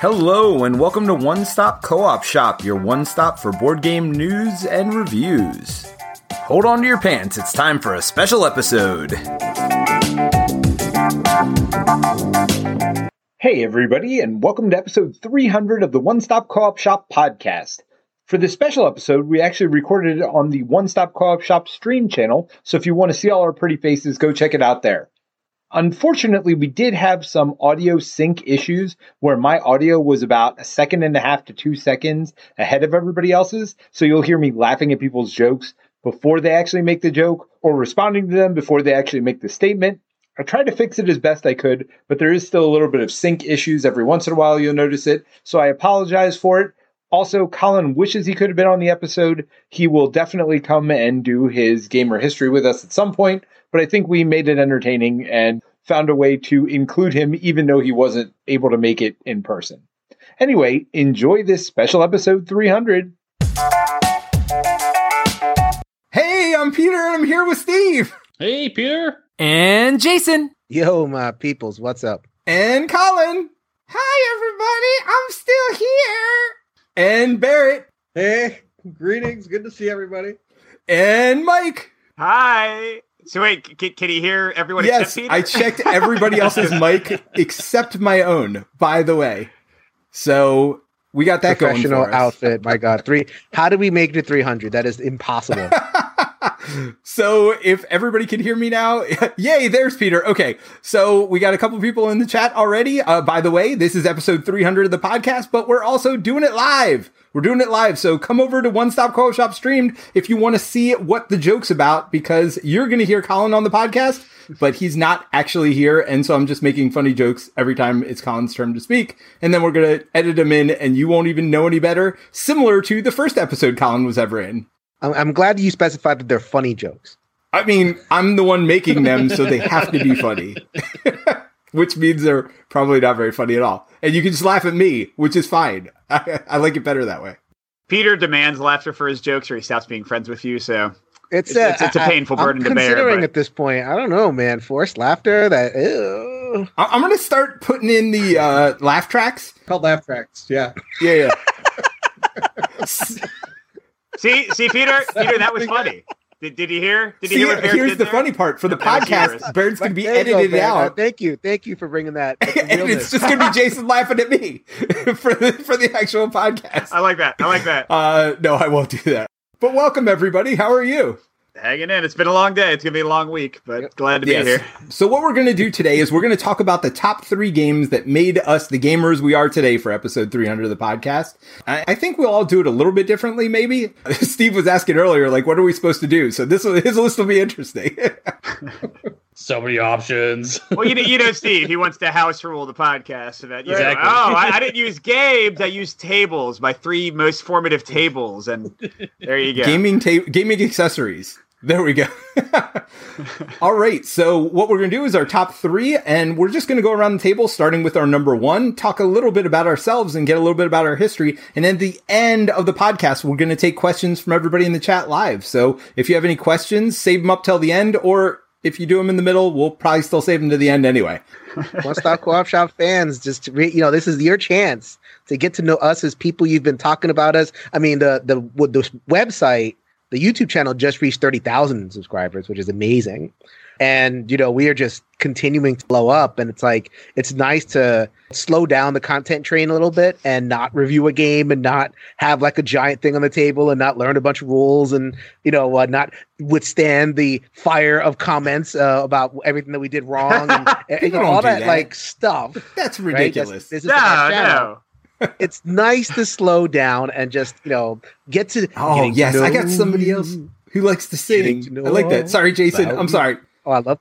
Hello, and welcome to One Stop Co op Shop, your one stop for board game news and reviews. Hold on to your pants, it's time for a special episode. Hey, everybody, and welcome to episode 300 of the One Stop Co op Shop podcast. For this special episode, we actually recorded it on the One Stop Co op Shop stream channel, so if you want to see all our pretty faces, go check it out there. Unfortunately, we did have some audio sync issues where my audio was about a second and a half to two seconds ahead of everybody else's. So you'll hear me laughing at people's jokes before they actually make the joke or responding to them before they actually make the statement. I tried to fix it as best I could, but there is still a little bit of sync issues every once in a while. You'll notice it. So I apologize for it. Also, Colin wishes he could have been on the episode. He will definitely come and do his gamer history with us at some point but I think we made it entertaining and found a way to include him even though he wasn't able to make it in person. Anyway, enjoy this special episode 300. Hey, I'm Peter and I'm here with Steve. Hey, Peter. And Jason. Yo, my peoples, what's up? And Colin. Hi, everybody. I'm still here. And Barrett. Hey, greetings. Good to see everybody. And Mike. Hi. So wait, can, can you hear everyone? Yes, I checked everybody else's mic except my own. By the way, so we got that Professional going for us. outfit. My God, three. How do we make it to three hundred? That is impossible. so if everybody can hear me now, yay! There's Peter. Okay, so we got a couple people in the chat already. Uh, by the way, this is episode 300 of the podcast, but we're also doing it live. We're doing it live, so come over to One Stop Co Shop streamed if you want to see what the joke's about, because you're going to hear Colin on the podcast, but he's not actually here, and so I'm just making funny jokes every time it's Colin's turn to speak, and then we're going to edit them in, and you won't even know any better, similar to the first episode Colin was ever in. I'm, I'm glad you specified that they're funny jokes. I mean, I'm the one making them, so they have to be funny. which means they're probably not very funny at all. And you can just laugh at me, which is fine. I, I like it better that way. Peter demands laughter for his jokes, or he stops being friends with you. So It's It's- a, it's- it's a painful I, burden I'm to bear, Considering but- at this point, I don't know, man. Forced laughter. That. Ew. I- I'm going to start putting in the uh, laugh tracks. Called laugh tracks. Yeah. Yeah, yeah. see, see, Peter, Peter, that was funny. Did, did you hear? Did you See, hear what here's did the there? funny part. For the That podcast, Bird's going to be There you go, edited. Uh, out. thank you, thank you for bringing that. And it's just going to be Jason laughing at me for the, for the actual podcast. I like that. I like that. Uh, no, I won't do that. But welcome, everybody. How are you? Hanging in. It's been a long day. It's gonna be a long week, but glad to be here. So what we're going to do today is we're going to talk about the top three games that made us the gamers we are today for episode 300 of the podcast. I, I think we'll all do it a little bit differently, maybe. Steve was asking earlier, like, what are we supposed to do? So this his list will be interesting. So many options. Well, you know, you know, Steve, he wants to house rule the podcast so that you know, oh, I, I didn't use games, I used tables, my three most formative tables, and there you go. gaming ta- gaming accessories. There we go. All right. So what we're going to do is our top three, and we're just going to go around the table, starting with our number one, talk a little bit about ourselves and get a little bit about our history. And at the end of the podcast, we're going to take questions from everybody in the chat live. So if you have any questions, save them up till the end, or if you do them in the middle, we'll probably still save them to the end anyway. One Stop Co-op Shop fans, just re- you know, this is your chance to get to know us as people you've been talking about us. I mean, the the the website, the YouTube channel just reached thirty thousand subscribers, which is amazing. And you know, we are just continuing to blow up, and it's like it's nice to slow down the content train a little bit and not review a game and not have like a giant thing on the table and not learn a bunch of rules and you know uh, not withstand the fire of comments uh, about everything that we did wrong and, and, you know, all that, that. like stuff. That's right? ridiculous. That's- this is no, no. It's nice to slow down and just you know get to. oh, getting to yes. I got somebody else who likes to sing. to I like that. Sorry, Jason. I'm sorry. Oh, I love.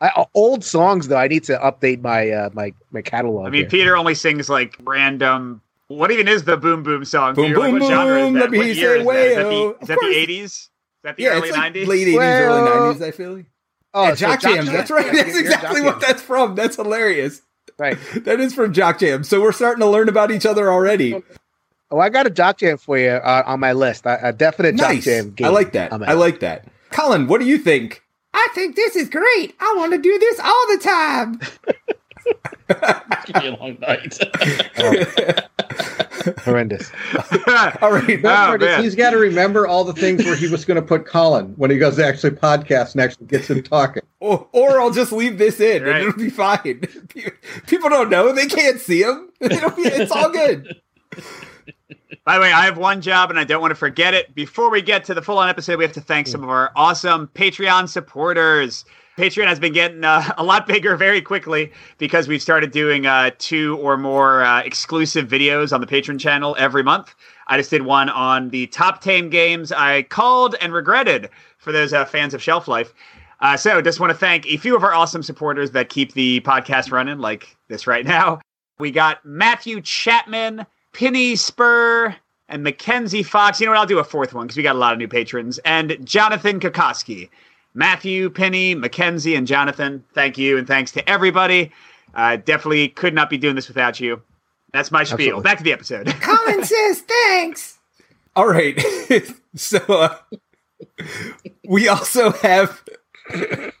I, uh, old songs though. I need to update my uh, my my catalog. I mean, here. Peter only sings like random. What even is the boom boom song? Boom, Peter? Like, boom, what genre is boom, that? let me What year say is that? Is that wayo. the, Of is that the 80s? Is that the Yeah, early it's like 90s? late 80s, Well- early 90s, I feel. oh, yeah, so Jock Jams. That's right. Yeah, That's you're- you're exactly what that's from. That's hilarious. Right. That is from Jock Jam. So we're starting to learn about each other already. Oh, I got a Jock Jam for you uh, on my list. A definite Jock Jam game. I like that. I'm I out. like that. Colin, what do you think? I think this is great. I want to do this all the time. It's gonna be a long night. Horrendous. all right. Oh, is, he's got to remember all the things where he was going to put Colin when he goes to actually podcast and actually gets him talking. Or, or I'll just leave this in Right. and it'll be fine. People don't know. They can't see him. It'll be, it's all good. By the way, I have one job and I don't want to forget it. Before we get to the full on episode, we have to thank some of our awesome Patreon supporters. Patreon has been getting uh, a lot bigger very quickly because we've started doing uh, two or more uh, exclusive videos on the Patreon channel every month. I just did one on the top 10 games I called and regretted for those uh, fans of Shelf Life. Uh, so, just want to thank a few of our awesome supporters that keep the podcast running, like this right now. We got Matthew Chapman, Penny Spur, and Mackenzie Fox. You know what? I'll do a fourth one because we got a lot of new patrons. And Jonathan Kokoski. Matthew, Penny, Mackenzie, and Jonathan, thank you. And thanks to everybody. Uh, definitely could not be doing this without you. That's my spiel. Absolutely. Back to the episode. Colin says thanks. All right. so uh, we also have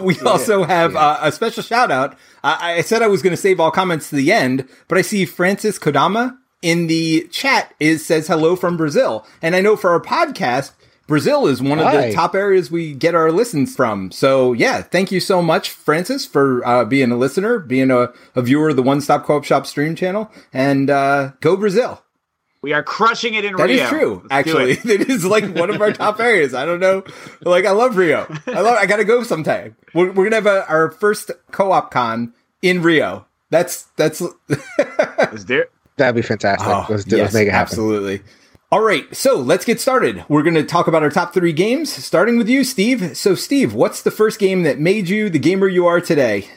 we also have uh, a special shout out. I, I said I was going to save all comments to the end, but I see Francis Kodama in the chat is says hello from Brazil, and I know for our podcast. Brazil is one of Hi. the top areas we get our listens from. So yeah, thank you so much, Francis, for uh, being a listener, being a, a viewer of the One Stop Co-op Shop stream channel, and uh, go Brazil. we are crushing it in That Rio. is true. Let's actually, it. it is like one of our top areas. I don't know. Like I love Rio. I love. I gotta go sometime. We're, we're gonna have a, our first co-op con in Rio. That's that's. Let's do it. That'd be fantastic. Oh, let's, do, yes, let's make it happen. Absolutely. All right, so let's get started. We're going to talk about our top three games, starting with you, Steve. So, Steve, what's the first game that made you the gamer you are today?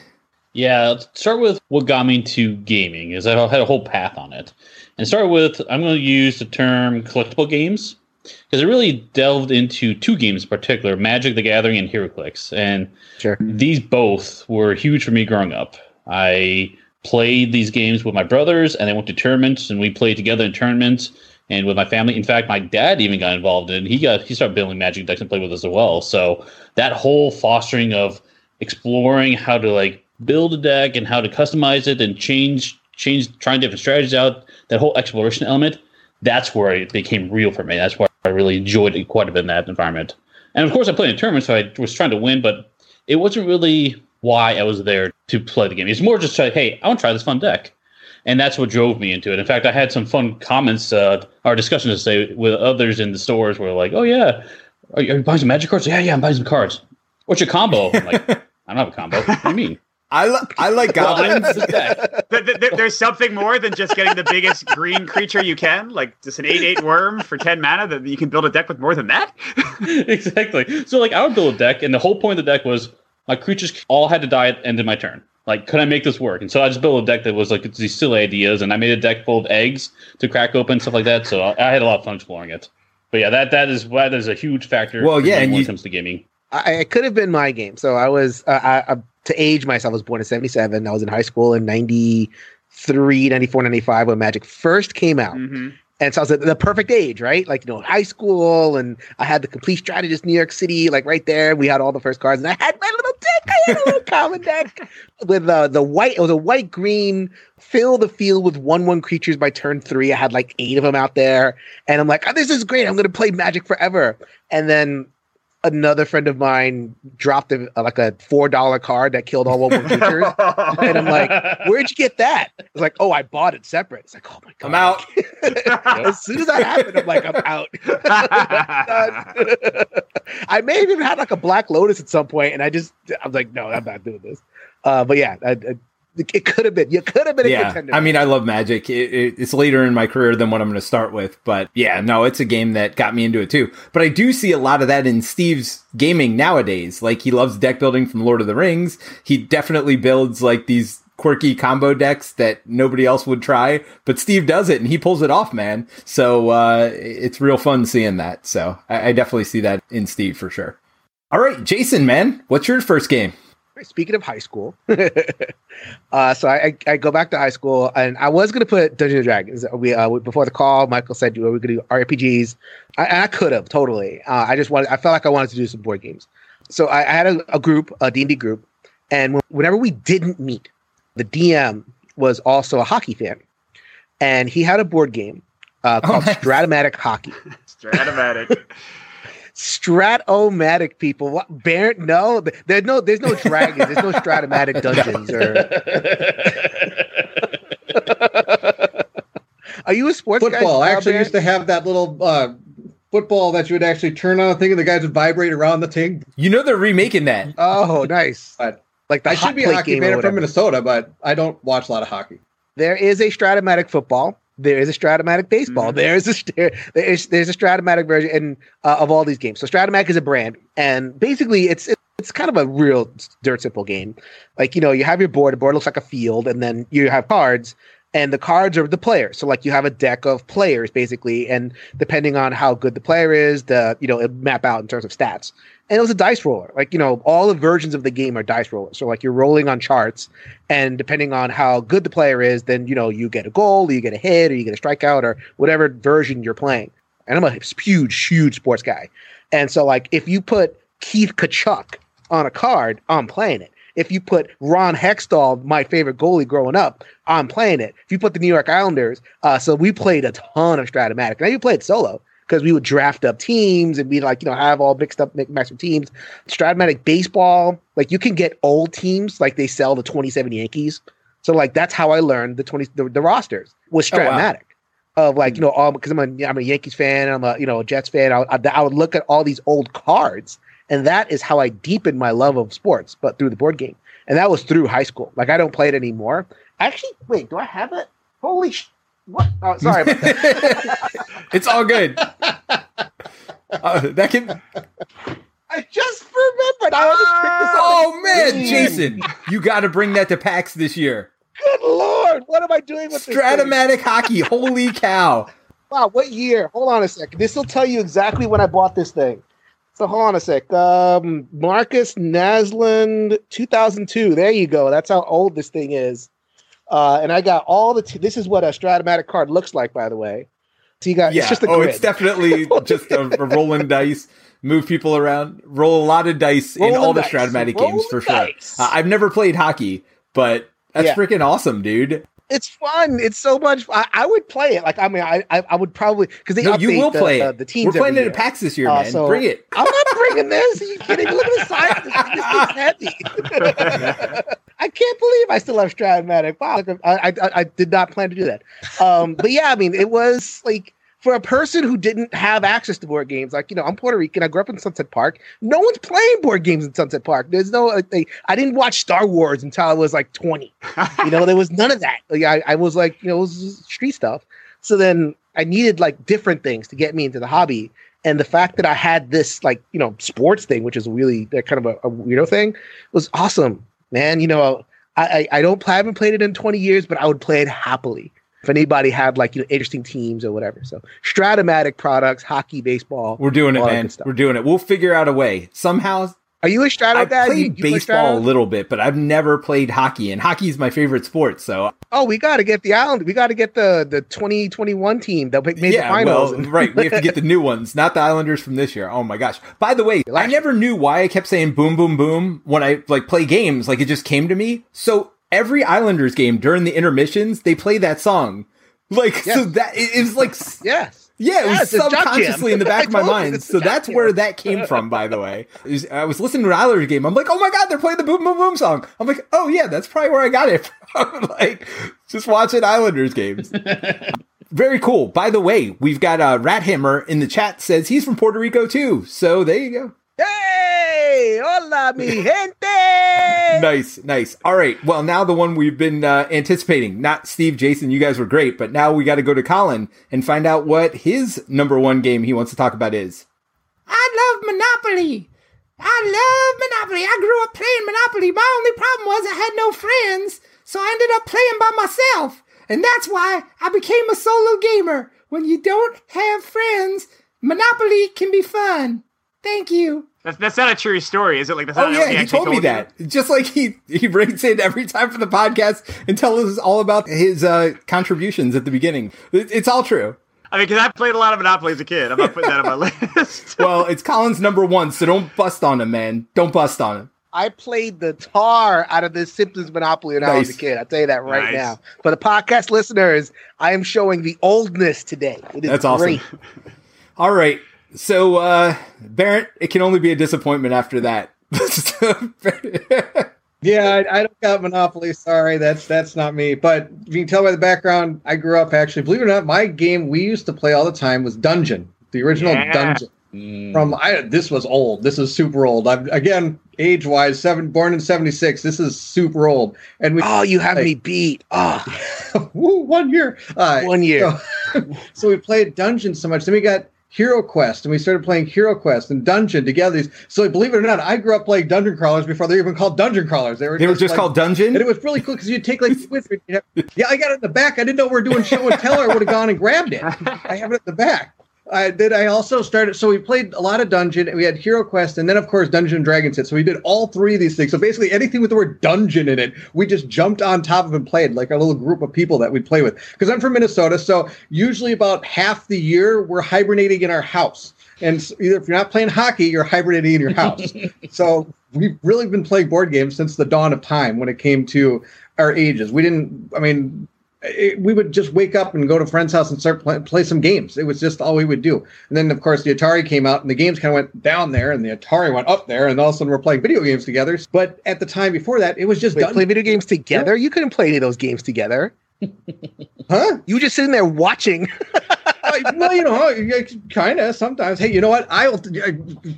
Yeah, let's start with what got me into gaming, is I had a whole path on it. And start with, I'm going to use the term collectible games, because it really delved into two games in particular, Magic the Gathering and HeroClix. And Sure. these both were huge for me growing up. I played these games with my brothers, and they went to tournaments, and we played together in tournaments and with my family. In fact, my dad even got involved in. He got he started building magic decks and played with us as well. So that whole fostering of exploring how to like build a deck and how to customize it and change change trying different strategies out. That whole exploration element. That's where it became real for me. That's where I really enjoyed it quite a bit in that environment. And of course, I played in tournaments, so I was trying to win, but it wasn't really why I was there to play the game. It's more just like, hey, I want to try this fun deck. And that's what drove me into it. In fact, I had some fun comments, uh, or discussions to say with others in the stores where like, oh, yeah, are you, are you buying some magic cards? Yeah, yeah, I'm buying some cards. What's your combo? I'm like, I don't have a combo. What do you mean? I, li- I like goblins. there's something more than just getting the biggest green creature you can, like just an 8 8 worm for 10 mana, that you can build a deck with more than that? exactly. So like I would build a deck, and the whole point of the deck was my creatures all had to die at the end of my turn. Like, could I make this work? And so I just built a deck that was like these silly ideas, and I made a deck full of eggs to crack open stuff like that. So I, I had a lot of fun exploring it. But yeah, that that is that is a huge factor. Well, yeah, and when you- it comes to gaming. I, it could have been my game. So I was, uh, I, I, to age myself, I was born in 77. I was in high school in 93, 94, 95 when Magic first came out. hmm And so I was at the perfect age, right? Like, you know, high school, and I had the Compleat Strategist New York City, like right there. We had all the first cards, and I had my little deck. I had a little common deck with uh, the white, it was a white green, fill the field with one one creatures by turn three. I had like eight of them out there. And I'm like, oh, this is great. I'm going to play Magic forever. And then another friend of mine dropped a, like a $4 card that killed all one one creatures. and I'm like, where'd you get that? It's like, oh, I bought it separate. It's like, oh my god, I'm out. as soon as that happened, I'm like, I'm out. I may have even had like a Black Lotus at some point, and I just, I was like, no, I'm not doing this. Uh, but yeah, I, I, it could have been. You could have been a yeah, contender. I mean, I love Magic. It, it, it's later in my career than what I'm going to start with, but yeah, no, it's a game that got me into it too. But I do see a lot of that in Steve's gaming nowadays. Like he loves deck building from Lord of the Rings. He definitely builds like these quirky combo decks that nobody else would try, but Steve does it and he pulls it off, man. So uh, it's real fun seeing that. So I, I definitely see that in Steve for sure. All right, Jason, man, what's your first game? Speaking of high school, uh, so I, I go back to high school, and I was going to put Dungeons and Dragons. We uh, before the call, Michael said we were going to do RPGs. I, and I could have totally. Uh, I just wanted. I felt like I wanted to do some board games. So I, I had a, a group, a D and D group, and whenever we didn't meet, the DM was also a hockey fan, and he had a board game uh, Oh, called nice. Strat-O-Matic Hockey. Strat-O-Matic. Strat-O-Matic people. What? Baron? No, there's no. There's no dragons. There's no Strat-O-Matic dungeons. Or are you a sports guy? Football. I actually Baron? used to have that little uh, football that you would actually turn on a thing and the guys would vibrate around the thing. You know they're remaking that. Oh, nice. But Like the I should be a hockey game fan. From. Minnesota, but I don't watch a lot of hockey. There is a Strat-O-Matic football. There is a Strat-O-Matic baseball. Mhm. There is a st- there is there's a Strat-O-Matic version in, uh, of all these games. So Strat-O-Matic is a brand, and basically it's it's kind of a real dirt simple game. Like you know, you have your board. The board looks like a field, and then you have cards, and the cards are the players. So like you have a deck of players basically, and depending on how good the player is, the you know it map out in terms of stats. And it was a dice roller. Like you know, all the versions of the game are dice rollers. So like you're rolling on charts, and depending on how good the player is, then you know you get a goal, or you get a hit, or you get a strikeout, or whatever version you're playing. And I'm a huge, huge sports guy, and so like if you put Keith Tkachuk on a card, I'm playing it. If you put Ron Hextall, my favorite goalie growing up, I'm playing it. If you put the New York Islanders, uh, so we played a ton of Strat-O-Matic. Now you played solo because we would draft up teams and we like you know have all mixed up mixed teams. Strat-O-Matic baseball, like you can get old teams like they sell the 27 Yankees. So like that's how I learned the 20 the, the rosters was Oh, wow. Strat-O-Matic. Of like you hmm. know all because I'm a I'm a Yankees fan I'm a you know a Jets fan I, I, I would look at all these old cards and that is how I deepened my love of sports but through the board game and that was through high school like I don't play it anymore actually wait do I have it holy sh- what oh, sorry about that it's all good. Uh, that can. I just remembered I almost picked this up Oh man, Mm. Jason, you got to bring that to PAX this year. good lord what am I doing with this thing? Strat-O-Matic hockey. Holy cow! Wow, what year? Hold on a second. This will tell you exactly when I bought this thing. So hold on a sec. Um, Markus Naslund, 2002. There you go. That's how old this thing is. Uh, and I got all the. T- this is what a Strat-O-Matic card looks like, by the way. So you got. Yeah. It's just a oh, grid. it's definitely just a, a rolling dice. Move people around. Roll a lot of dice in Rolling all the dice. Strat-O-Matic Rolling games for dice. sure. Uh, I've never played hockey, but that's Yeah. freaking awesome, dude. it's fun. It's so much. I, I would play it. Like I mean, I I, I would probably because they no, you will the, play the, it. the teams. We're playing it at. PAX this year, Uh, man. so- Bring it. I'm not bringing this. Are you kidding? Look at the size. This, this thing's heavy. I can't believe I still have Strat-O-Matic. Wow, I, I, I did not plan to do that. Um, but yeah, I mean, it was like for a person who didn't have access to board games. Like you know, I'm Puerto Rican. I grew up in Sunset Park. No one's playing board games in Sunset Park. There's no. Like, I didn't watch Star Wars until I was like 20. You know, there was none of that. Like I, I was like, you know, it was street stuff. So then I needed like different things to get me into the hobby. And the fact that I had this like, you know, sports thing, which is really that kind of a, a weirdo thing, was awesome, man. You know, I, I, I don't play, I haven't played it in 20 years, but I would play it happily if anybody had like, you know, interesting teams or whatever. So Strat-O-Matic products, hockey, baseball. We're doing it, man. We're doing it. We'll figure out a way. Somehow, Are you a Strato I guy? played You- you play baseball a little bit, but I've never played hockey, and hockey is my favorite sport. So Oh, we got to get the island. We got to get the the 2021 team that made the yeah, finals. well, right. We have to get the new ones, not the Islanders from this year. Oh my gosh! By the way, I Last never knew why I kept saying "boom, boom, boom" when I like play games. Like it just came to me. So every Islanders game during the intermissions, they play that song. Like so that it, it was like yes. Yeah, it was it's subconsciously in the back of my mind. So that's Jam. where that came from. By the way, was- I was listening to an Islanders game. I'm like, oh my god, they're playing the boom, boom, boom song. I'm like, oh yeah, that's probably where I got it from. like just watching Islanders games. Very cool. By the way, we've got uh, Rat Hammer in the chat says he's from Puerto Rico too. So there you go. Hey, hola, mi gente. Nice, nice. All right. Well, now the one we've been uh, anticipating. Not Steve, Jason. You guys were great, but now we got to go to Colin and find out what his number one game he wants to talk about is. I love Monopoly. I love Monopoly. I grew up playing Monopoly. My only problem was I had no friends, so I ended up playing by myself. And that's why I became a solo gamer. When you don't have friends, Monopoly can be fun. Thank you. That's, that's not a true story, is it? Like that's Oh not yeah, what he actually told me you? that. Just like he he brings in every time for the podcast and tells us all about his uh, contributions at the beginning. It- It's all true. I mean, because I played a lot of Monopoly as a kid. I'm not putting that on my list. Well, it's Colin's number one, so don't bust on him, man. Don't bust on him. I played the tar out of this Simpsons Monopoly when I was a kid. I'll tell you that right Nice. now. For the podcast listeners, I am showing the oldness today. It is That's awesome. great. All right. So, uh, Barrett, it can only be a disappointment after that. Yeah, I, I don't got Monopoly. Sorry, that's that's not me. But you can tell by the background, I grew up actually. Believe it or not, my game we used to play all the time was Dungeon, the original Yeah. Dungeon. Mm. From I this was old. This is super old. I'm again age wise, seven born in '76. This is super old. And we Oh, you have Hey. me beat. Oh, Woo, one year. Uh, one year. So, so we played Dungeon so much. Then we got Hero Quest, and we started playing Hero Quest and Dungeon together. So believe it or not, I grew up playing Dungeon Crawlers before they were even called Dungeon Crawlers. They were they were just like- called Dungeon? And it was really cool because you'd take like wizard. yeah, I got it in the back. I didn't know we were doing show and tell. I would have gone and grabbed it. I have it at the back. I then I also started. So we played a lot of Dungeon. and We had Hero Quest, and then of course Dungeon and Dragons hit. So we did all three of these things. So basically, anything with the word dungeon in it, we just jumped on top of and played like a little group of people that we'd play with. Because I'm from Minnesota, so usually about half the year we're hibernating in our house. And either if you're not playing hockey, you're hibernating in your house. so we've really been playing board games since the dawn of time when it came to our ages. We didn't, I mean, it, we would just wake up and go to a friend's house and start play, play some games. It was just all we would do. And then, of course, the Atari came out and the games kind of went down there and the Atari went up there. And all of a sudden we're playing video games together. But at the time before that, it was just Wait, done. play video games together? You couldn't play any of those games together. huh? You were just sitting there watching. Uh, well, you know, kind of sometimes. Hey, you know what? I will.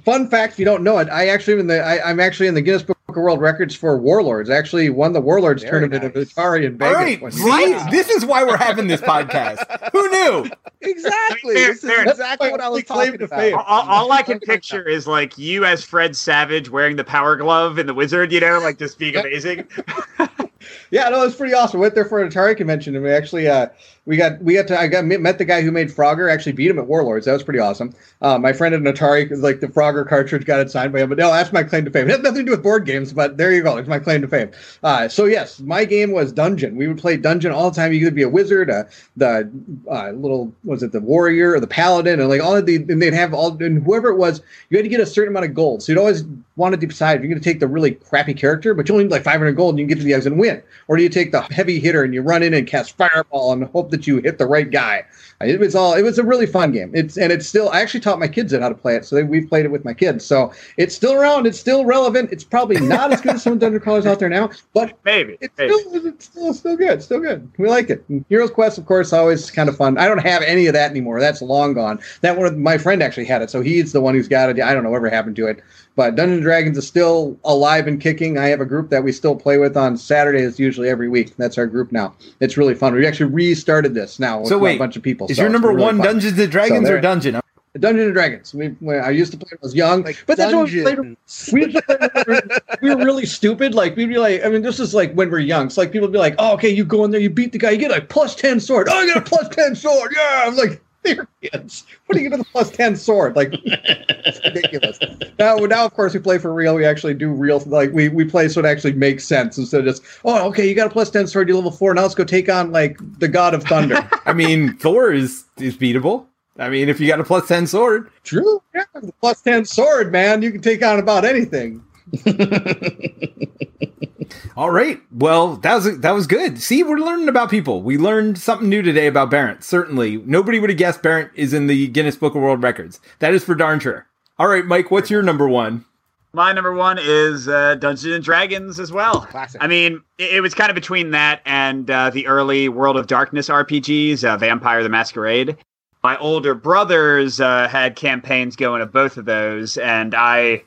Fun fact: if you don't know it, I actually in the I, I'm actually in the Guinness Book World Records for Warlords. Actually won the Warlords Very tournament nice. of Atari in All Vegas. right. one this is why we're having this podcast. Who knew? exactly. Fair- This is fair. exactly what I was That's my claim talking to about. all, all I can picture is like you as Fred Savage wearing the power glove in the Wizard, you know, like just being amazing. Yeah, no, it was pretty awesome. Went there for an Atari convention, and we actually uh, we got we got to I got met the guy who made Frogger. Actually, beat him at Warlords. That was pretty awesome. Uh, my friend at an Atari, like the Frogger cartridge, got it signed by him. But no, that's my claim to fame. It has nothing to do with board games, but there you go. It's my claim to fame. Uh, so yes, my game was Dungeon. We would play Dungeon all the time. You could be a wizard, uh, the little was it the warrior or the paladin, and like all of the and they'd have all and whoever it was, you had to get a certain amount of gold. So you'd always want to decide if you're going to take the really crappy character, but you only need like 500 gold, and you can get to the exit and win, or do you take the heavy hitter and you run in and cast fireball and hope that you hit the right guy? It was all. It was a really fun game. It's and it's still. I actually taught my kids how to play it, so they, we've played it with my kids. So it's still around. It's still relevant. It's probably not as good as some dungeon crawlers out there now, but Maybe. it's maybe. still, it's still still good. Still good. We like it. And Heroes Quest, of course, always kind of fun. I don't have any of that anymore. That's long gone. That one, my friend actually had it, so he's the one who's got it. I don't know whatever happened to it. But Dungeons and Dragons is still alive and kicking. I have a group that we still play with on Saturdays, usually every week. That's our group now. It's really fun. We actually restarted this now with So wait, a bunch of people. Is so your number really one fun. Dungeons and Dragons there- or Dungeon? Dungeons and Dragons? We, we, I used to play when I was young, Like but that's what we played Dungeon. we, we were really stupid. Like we'd be like, I mean, this is like when we're young. So like people would be like, "Oh, okay, you go in there, you beat the guy, you get like plus ten sword. Oh, I get a plus ten sword. Yeah." I'm like, "They're kids. What do you get with a plus ten sword? Like, it's ridiculous." now, now, of course, we play for real. We actually do real. Like we we play so it actually makes sense instead of just, "Oh, okay, you got a plus ten sword, you level four. Now let's go take on like the god of thunder." I mean, Thor is is beatable. I mean, if you got a plus ten sword, True. Yeah, the plus ten sword, man. You can take on about anything. all right. Well, that was that was good. See, we're learning about people. We learned something new today about Barrett. Certainly, nobody would have guessed Barrett is in the Guinness Book of World Records. That is for darn sure. All right, Mike, what's your number one? My number one is uh, Dungeons and Dragons as well. Classic. I mean, it, it was kind of between that and uh, the early World of Darkness RPGs, uh, Vampire the Masquerade. My older brothers uh, had campaigns going of both of those, and I,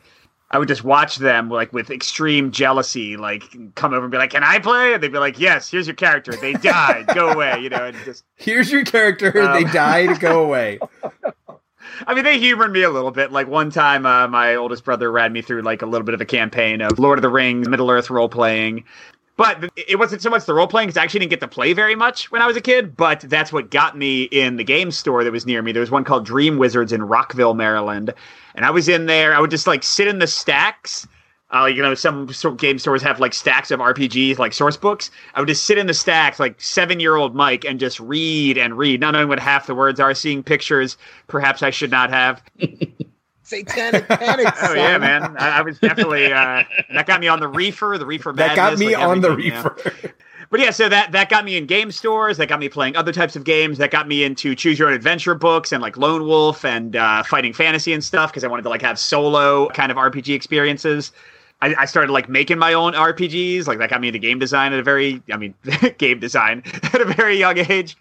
I would just watch them like with extreme jealousy, like come over and be like, "Can I play?" And they'd be like, "Yes, here's your character. They died. Go away." You know, and just Here's your character. Um, they died. go away. I mean, they humored me a little bit. Like one time, uh, my oldest brother ran me through like a little bit of a campaign of Lord of the Rings, Middle Earth role playing. But it wasn't so much the role playing because I actually didn't get to play very much when I was a kid. But that's what got me in the game store that was near me. There was one called Dream Wizards in Rockville, Maryland, and I was in there. I would just like sit in the stacks. Uh, you know, some game stores have like stacks of RPGs, like source books. I would just sit in the stacks, like seven year old Mike, and just read and read, not knowing what half the words are, seeing pictures perhaps I should not have. Satanic Panic. Oh yeah, man. I, I was definitely uh, that got me on the reefer, the reefer. That got me like on the everything, you know. reefer. But yeah, so that that got me in game stores. That got me playing other types of games. That got me into choose your own adventure books and like Lone Wolf and uh, fighting fantasy and stuff because I wanted to like have solo kind of RPG experiences. I, I started like making my own RPGs. Like that got me into game design at a very, I mean, game design at a very young age.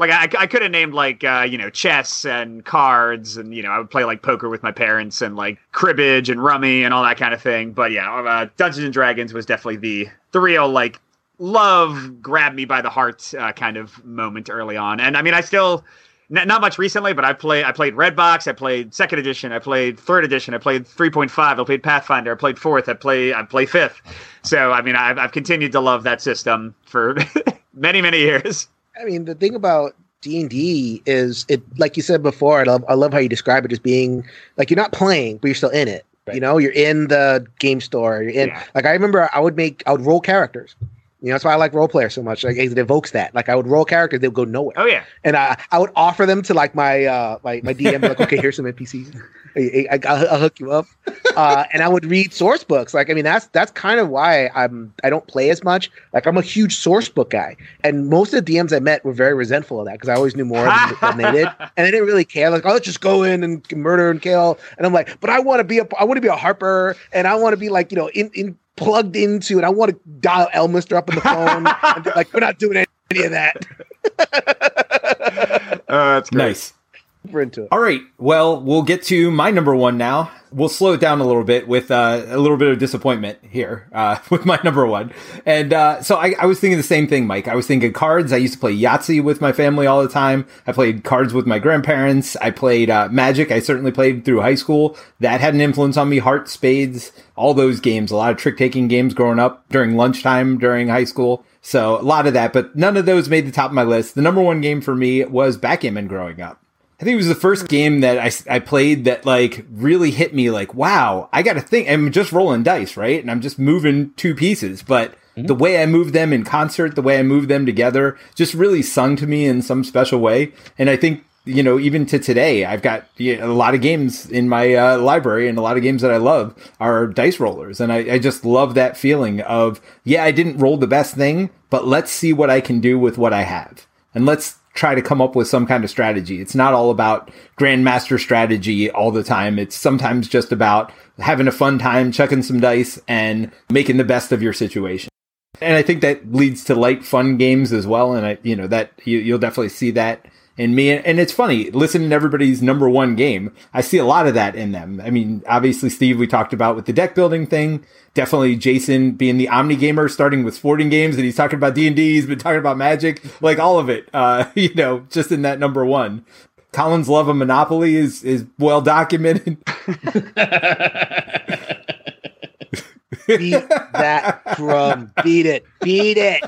Like I, I could have named like uh, you know chess and cards and you know I would play like poker with my parents and like cribbage and rummy and all that kind of thing. But yeah, uh, Dungeons and Dragons was definitely the the real like love grab me by the heart uh, kind of moment early on. And I mean I still n- not much recently, but I play I played Red Box, I played second edition, I played third edition, I played 3.5, I played Pathfinder, I played fourth, I play I play fifth. So I mean I've I've continued to love that system for many many years. I mean, the thing about D and D is it, like you said before. I love, I love how you describe it as being like you're not playing, but you're still in it. Right. You know, you're in the game store. You're in. Yeah. Like I remember, I would make, I would roll characters. You know, that's why I like role players so much. Like it evokes that. Like I would roll characters, they would go nowhere. Oh yeah. and I, I would offer them to like my uh my, my DM like okay here's some NPCs I, I, I'll, I'll hook you up. Uh and I would read source books. Like I mean that's that's kind of why I'm I don't play as much. Like I'm a huge source book guy. And most of the DMs I met were very resentful of that because I always knew more than, than they did. And they didn't really care. Like oh let's just go in and murder and kill. And I'm like but I want to be a I want to be a harper. And I want to be like you know in in plugged into and I want to dial Elminster up on the phone and like we're not doing any of that. Uh, that's great. Nice. Into it. All right. Well, we'll get to my number one now. We'll slow it down a little bit with uh, a little bit of disappointment here uh, with my number one. And uh, so I, I was thinking the same thing, Mike. I was thinking cards. I used to play Yahtzee with my family all the time. I played cards with my grandparents. I played uh, Magic. I certainly played through high school. That had an influence on me. Heart, Spades, all those games. A lot of trick taking games growing up during lunchtime during high school. So a lot of that, but none of those made the top of my list. The number one game for me was backgammon growing up. I think it was the first game that I, I played that like really hit me like, wow, I got to think. I'm just rolling dice, right? And I'm just moving two pieces, but the way I moved them in concert, the way I moved them together just really sung to me in some special way. And I think, you know, even to today, I've got yeah, a lot of games in my uh, library and a lot of games that I love are dice rollers. And I, I just love that feeling of, yeah, I didn't roll the best thing, but let's see what I can do with what I have. And let's try to come up with some kind of strategy. It's not all about grandmaster strategy all the time. It's sometimes just about having a fun time, chucking some dice and making the best of your situation. And I think that leads to light, fun games as well. And I, you know, that you, you'll definitely see that in me. And it's funny listening to everybody's number one game. I see a lot of that in them. I mean, obviously, Steve, we talked about with the deck building thing. Definitely Jason being the omni gamer, starting with sporting games, and he's talking about D and D. He's been talking about Magic, like all of it. Uh, you know, just in that number one. Colin's love of Monopoly is is well documented. Beat that drum. Beat it. Beat it.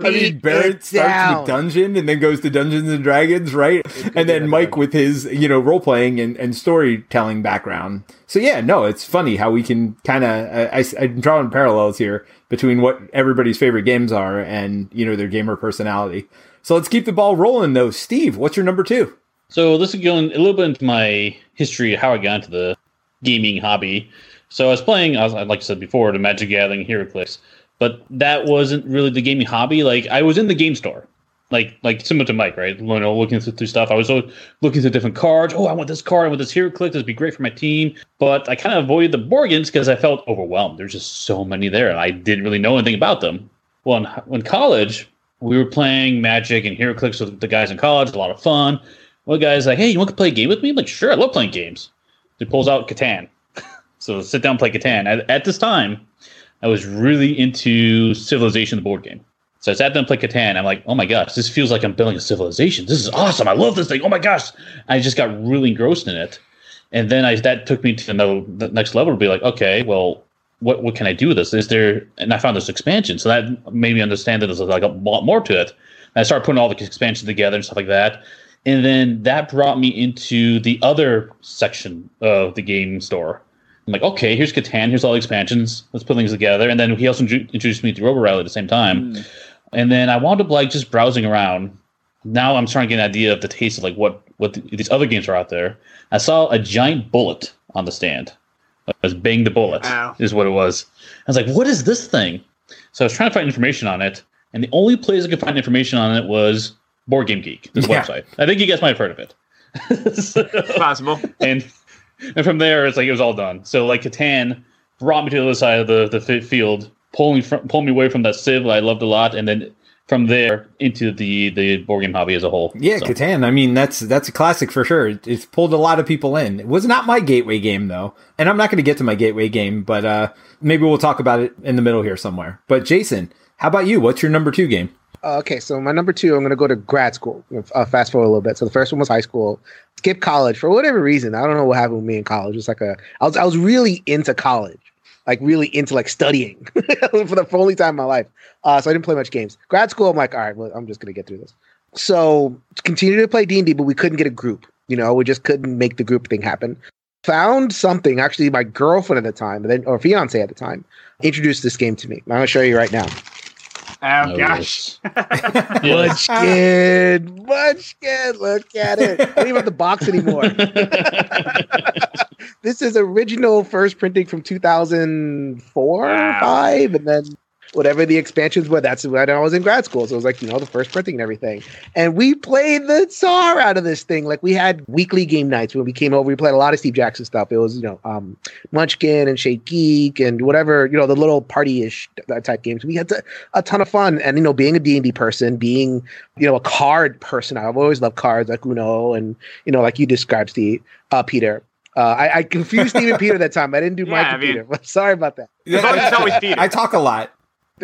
I mean, Barrett starts with Dungeon and then goes to Dungeons and Dragons, right? And then Mike with his, you know, role playing and, and storytelling background. So yeah, no, it's funny how we can kind of, I, I'm drawing parallels here between what everybody's favorite games are and, you know, their gamer personality. So let's keep the ball rolling though. Steve, what's your number two? So this is going a little bit into my history, of how I got into the gaming hobby. So I was playing, I was, like I said before, the Magic Gathering HeroClix, but that wasn't really the gaming hobby. Like I was in the game store, like like similar to Mike, right? You know, looking through, stuff. I was looking through different cards. Oh, I want this card. I want this hero click. This would be great for my team. But I kind of avoided the board because I felt overwhelmed. There's just so many there, and I didn't really know anything about them. Well, in, in college, we were playing Magic and HeroClix with the guys in college. A lot of fun. One guy's like, "Hey, you want to play a game with me?" I'm like, "Sure, I love playing games." He pulls out Catan. so sit down, play Catan. At, at this time, I was really into Civilization, the board game. So I sat down and played Catan. I'm like, "Oh my gosh, this feels like I'm building a civilization. This is awesome. I love this thing. Oh my gosh!" I just got really engrossed in it, and then I that took me to the, the next level to be like, "Okay, well." What, what can I do with this? Is there and I found this expansion, so that made me understand that there's like a lot more to it. And I started putting all the expansions together and stuff like that. And then that brought me into the other section of the game store. I'm like, okay, here's Catan, here's all the expansions. Let's put things together. And then he also introduced me to Robo Rally at the same time. Hmm. And then I wound up like just browsing around. Now I'm starting to get an idea of the taste of like what what the, these other games are out there. I saw a giant bullet on the stand. It was Bang the Bullet, Wow. is what it was. I was like, what is this thing? So I was trying to find information on it, and the only place I could find information on it was Board Game Geek, this Yeah. website. I think you guys might have heard of it. So- Possible. and and from there it's like it was all done. So like Catan brought me to the other side of the the field, pulling me from pulled me away from that Civ that I loved a lot, and then from there into the the board game hobby as a whole. Yeah, So, Catan. I mean, that's that's a classic for sure. It's pulled a lot of people in. It was not my gateway game though, and I'm not going to get to my gateway game, but uh, maybe we'll talk about it in the middle here somewhere. But Jason, how about you? What's your number two game? Uh, okay, so my number two, I'm going to go to grad school. Uh, fast forward a little bit. So the first one was high school. Skip college for whatever reason. I don't know what happened with me in college. It's like a, I was, I was really into college, like really into like studying for the only time in my life. Uh, so I didn't play much games. Grad school, I'm like, all right, well, I'm just going to get through this. So continue to play D and D, but we couldn't get a group. You know, we just couldn't make the group thing happen. Found something. Actually, my girlfriend at the time, then or fiance at the time, introduced this game to me. I'm going to show you right now. Oh, oh, gosh. yes. Yes. Munchkin, Munchkin, look at it. I don't even have the box anymore. this is original first printing from 2004 Wow. 5 and then whatever the expansions were that's when i was in grad school so it was like you know the first printing and everything and we played the czar out of this thing like we had weekly game nights when we came over we played a lot of steve jackson stuff it was you know um munchkin and Chez Geek and whatever you know the little party-ish type games we had to, a ton of fun and you know being a d&d person being you know a card person i've always loved cards like uno and you know like you described steve uh peter uh, I, I confused Steve and Peter that time. I didn't do Yeah, Mike I mean- Peter. Sorry about that. As long it's always Peter. I talk a lot.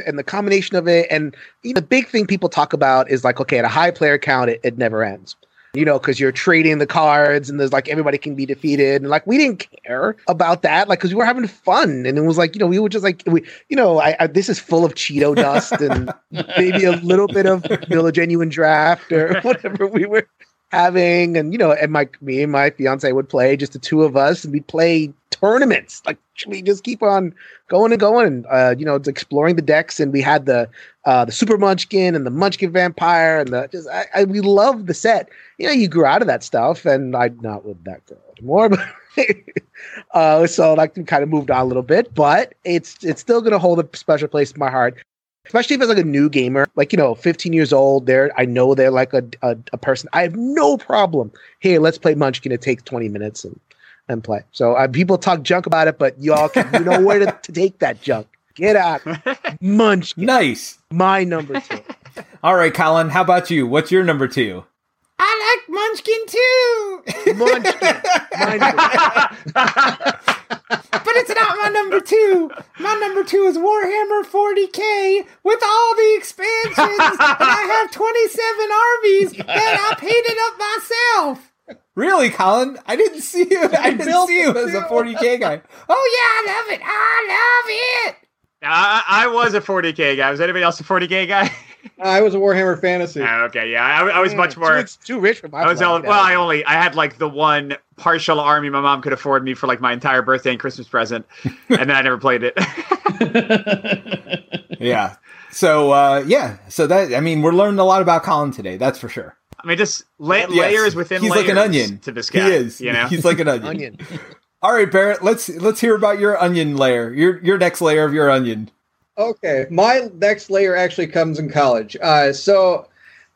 And the combination of it, and you know, the big thing people talk about is like, okay, at a high player count, it, it never ends. You know, because you're trading the cards, and there's like everybody can be defeated, and like we didn't care about that, like because we were having fun, and it was like you know we were just like we, you know, I, I this is full of Cheeto dust and maybe a little bit of Miller Genuine Draft or whatever we were having and you know and my me and my fiance would play just the two of us and we'd play tournaments like we just keep on going and going and uh you know exploring the decks and we had the uh the super munchkin and the munchkin vampire and the just I, I we love the set you know you grew out of that stuff and i'm not with that girl anymore but uh so like kind of moved on a little bit but it's it's still gonna hold a special place in my heart especially if it's like a new gamer, like you know, 15 years old. They're I know they're like a, a a person. I have no problem. Hey, let's play Munchkin. It takes 20 minutes and and play. So uh, people talk junk about it, but y'all can you know where to, to take that junk. Get out, munch. Nice. My number two. All right, Colin. How about you? What's your number two? I like Munchkin too, Munchkin. But it's not my number two. My number two is Warhammer 40k with all the expansions, and I have 27 RVs that I painted up myself. Really, Colin? I didn't see you. I didn't see you as a 40k guy. Oh yeah, I love it. I love it. I, I was a 40k guy. Was anybody else a 40k guy? I was a Warhammer Fantasy. Ah, okay, yeah, I, I was much more. rich- too rich for my. I was all, well. I only I had like the one partial army my mom could afford me for like my entire birthday and Christmas present, and then I never played it. Yeah. So uh, yeah. So that I mean, we're learning a lot about Colin today. That's for sure. I mean, just la- Yes. layers within He's layers like an onion. to this guy. He is. You know, He's like an onion. onion. All right, Barrett. Let's let's hear about your onion layer. Your your next layer of your onion. Okay, my next layer actually comes in college. Uh, so,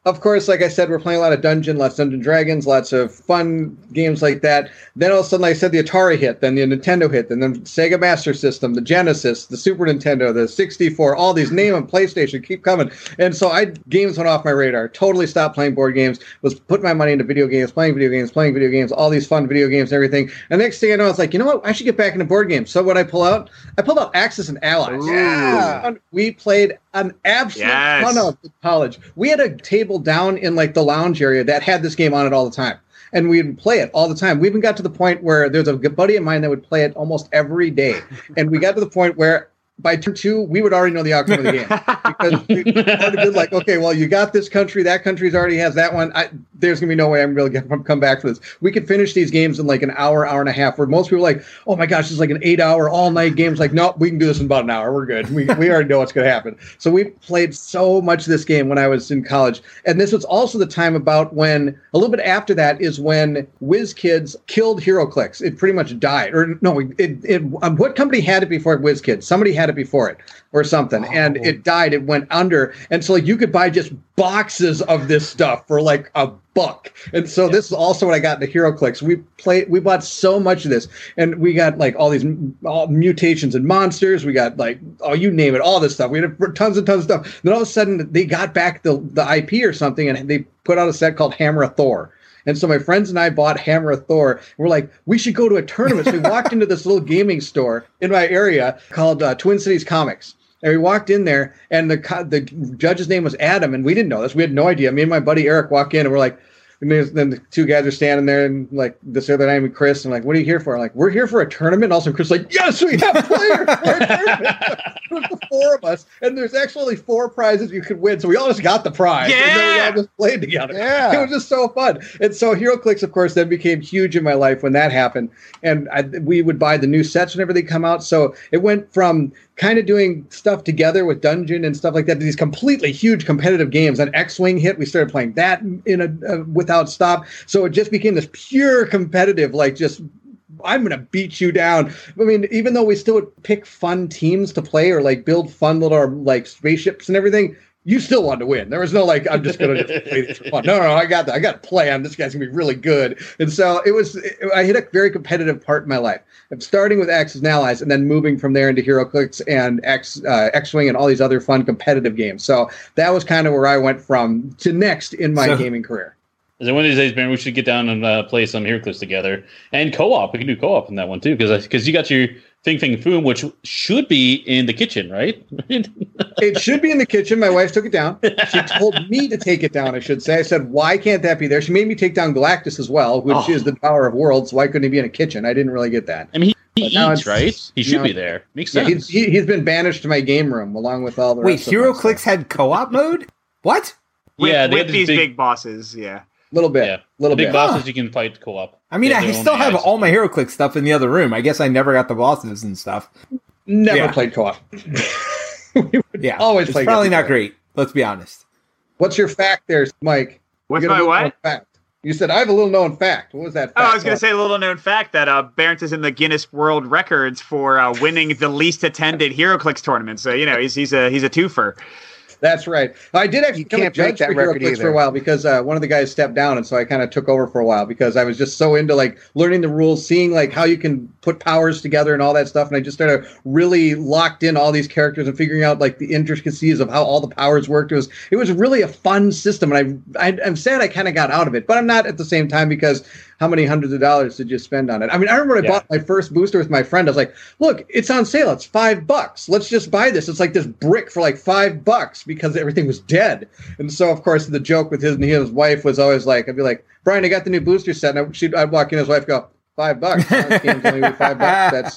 of course, like I said, we're playing a lot of Dungeon, lots of Dungeon Dragons, lots of fun games like that. Then all of a sudden, like I said, the Atari hit, then the Nintendo hit, then Sega Master System, the Genesis, the Super Nintendo, the 64, all these name and PlayStation keep coming. And so I games went off my radar. Totally stopped playing board games. Was putting my money into video games, playing video games, playing video games, all these fun video games and everything. And next thing I know, it's like, you know what? I should get back into board games. So what I pull out, I pulled out Axis and Allies. Yeah. We played an absolute Yes. ton of college. We had a table down in like the lounge area that had this game on it all the time. And we'd play it all the time. We even got to the point where there's a buddy of mine that would play it almost every day. And we got to the point where by turn two, we would already know the outcome of the game And been like, okay, well, you got this country, that country's already has that one. I, there's gonna be no way I'm really gonna come back for this. We could finish these games in like an hour, hour and a half. Where most people are like, oh my gosh, it's like an eight-hour all-night game. It's like, no, we can do this in about an hour. We're good. We we already know what's gonna happen. So we played so much this game when I was in college, and this was also the time about when a little bit after that is when WizKids killed HeroClix. It pretty much died, or no, it, it um, what company had it before WizKids? Somebody had it before it or something, and it died. It went under, and so like you could buy just boxes of this stuff for like a buck. And so this is also what I got into HeroClix. We played, we bought so much of this, and we got like all these all mutations and monsters. We got like oh, you name it, all this stuff. We had tons and tons of stuff. Then all of a sudden they got back the the IP or something, and they put out a set called Hammer of Thor. And so my friends and I bought Hammer of Thor. We're like, we should go to a tournament. So we walked into this little gaming store in my area called uh, Twin Cities Comics. And we walked in there, and the the judge's name was Adam, and we didn't know this. We had no idea. Me and my buddy Eric walk in, and we're like, and then the two guys are standing there, and like this other name, and Chris, and like, what are you here for? I'm like, we're here for a tournament. And also, Chris, like, yes, we have players for a tournament. There's the four of us, and there's actually four prizes you could win. So we all just got the prize. And then we Yeah. all just played together. Yeah. It was just so fun. And so HeroClix, of course, then became huge in my life when that happened. And I, we would buy the new sets whenever they come out. So it went from kind of doing stuff together with Dungeon and stuff like that these completely huge competitive games. And X-Wing hit, we started playing that in a uh, without stop. So it just became this pure competitive, like just I'm gonna beat you down. I mean, even though we still would pick fun teams to play or like build fun little like spaceships and everything, you still wanted to win. There was no like I'm just gonna just play this for fun. No, no, I got that. I got to play. I'm this guy's gonna be really good. And so it was. It, I hit a very competitive part in my life. I'm starting with Axis and Allies, and then moving from there into HeroClix and X uh, X-wing and all these other fun competitive games. So that was kind of where I went from to next in my So- gaming career. So one of these days, man, we should get down and uh, play some HeroClix together and co-op. We can do co-op in that one too, because because you got your Fin Fang Foom, which should be in the kitchen, right? It should be in the kitchen. My wife took it down. She told me to take it down, I should say. I said, why can't that be there? She made me take down Galactus as well, which Oh. is the power of worlds. Why couldn't he be in a kitchen? I didn't really get that. I mean, he, he eats, right? He should now be there. Makes Yeah, sense. he's, he, he's been banished to my game room along with all the Wait, rest of my HeroClix had co-op mode? What? With, yeah, they with these big, big, bosses, yeah. little bit, yeah, little big bit. bosses you can fight co-op. I mean, I have their own still have AIs. all my hero HeroClix stuff in the other room. I guess I never got the bosses and stuff. Never Yeah. played co-op. we would Yeah, always it's play probably not each great. Let's be honest. What's your fact there, Mike? What's You my what? Fact. You said I have a little known fact. What was that? Oh, I was going to say a little known fact that uh, Barrett is in the Guinness World Records for uh, winning the least attended HeroClix tournament. So you know he's he's a he's a twofer. That's right. I did actually You become a judge that for record HeroClix for a while because uh, one of the guys stepped down, and so I kind of took over for a while because I was just so into like learning the rules, seeing like how you can put powers together and all that stuff, and I just started really locked in all these characters and figuring out like the intricacies of how all the powers worked. It was it was really a fun system, and I, I I'm sad I kind of got out of it, but I'm not at the same time because how many hundreds of dollars did you spend on it? I mean, I remember when I Yeah. bought my first booster with my friend. I was like, "Look, it's on sale. It's five bucks. Let's just buy this. It's like this brick for like five bucks because everything was dead." And so, of course, the joke with his and his wife was always like, "I'd be like, Brian, I got the new booster set." And I, she'd, I'd walk in, his wife go, five bucks. Well, this game's only five bucks. That's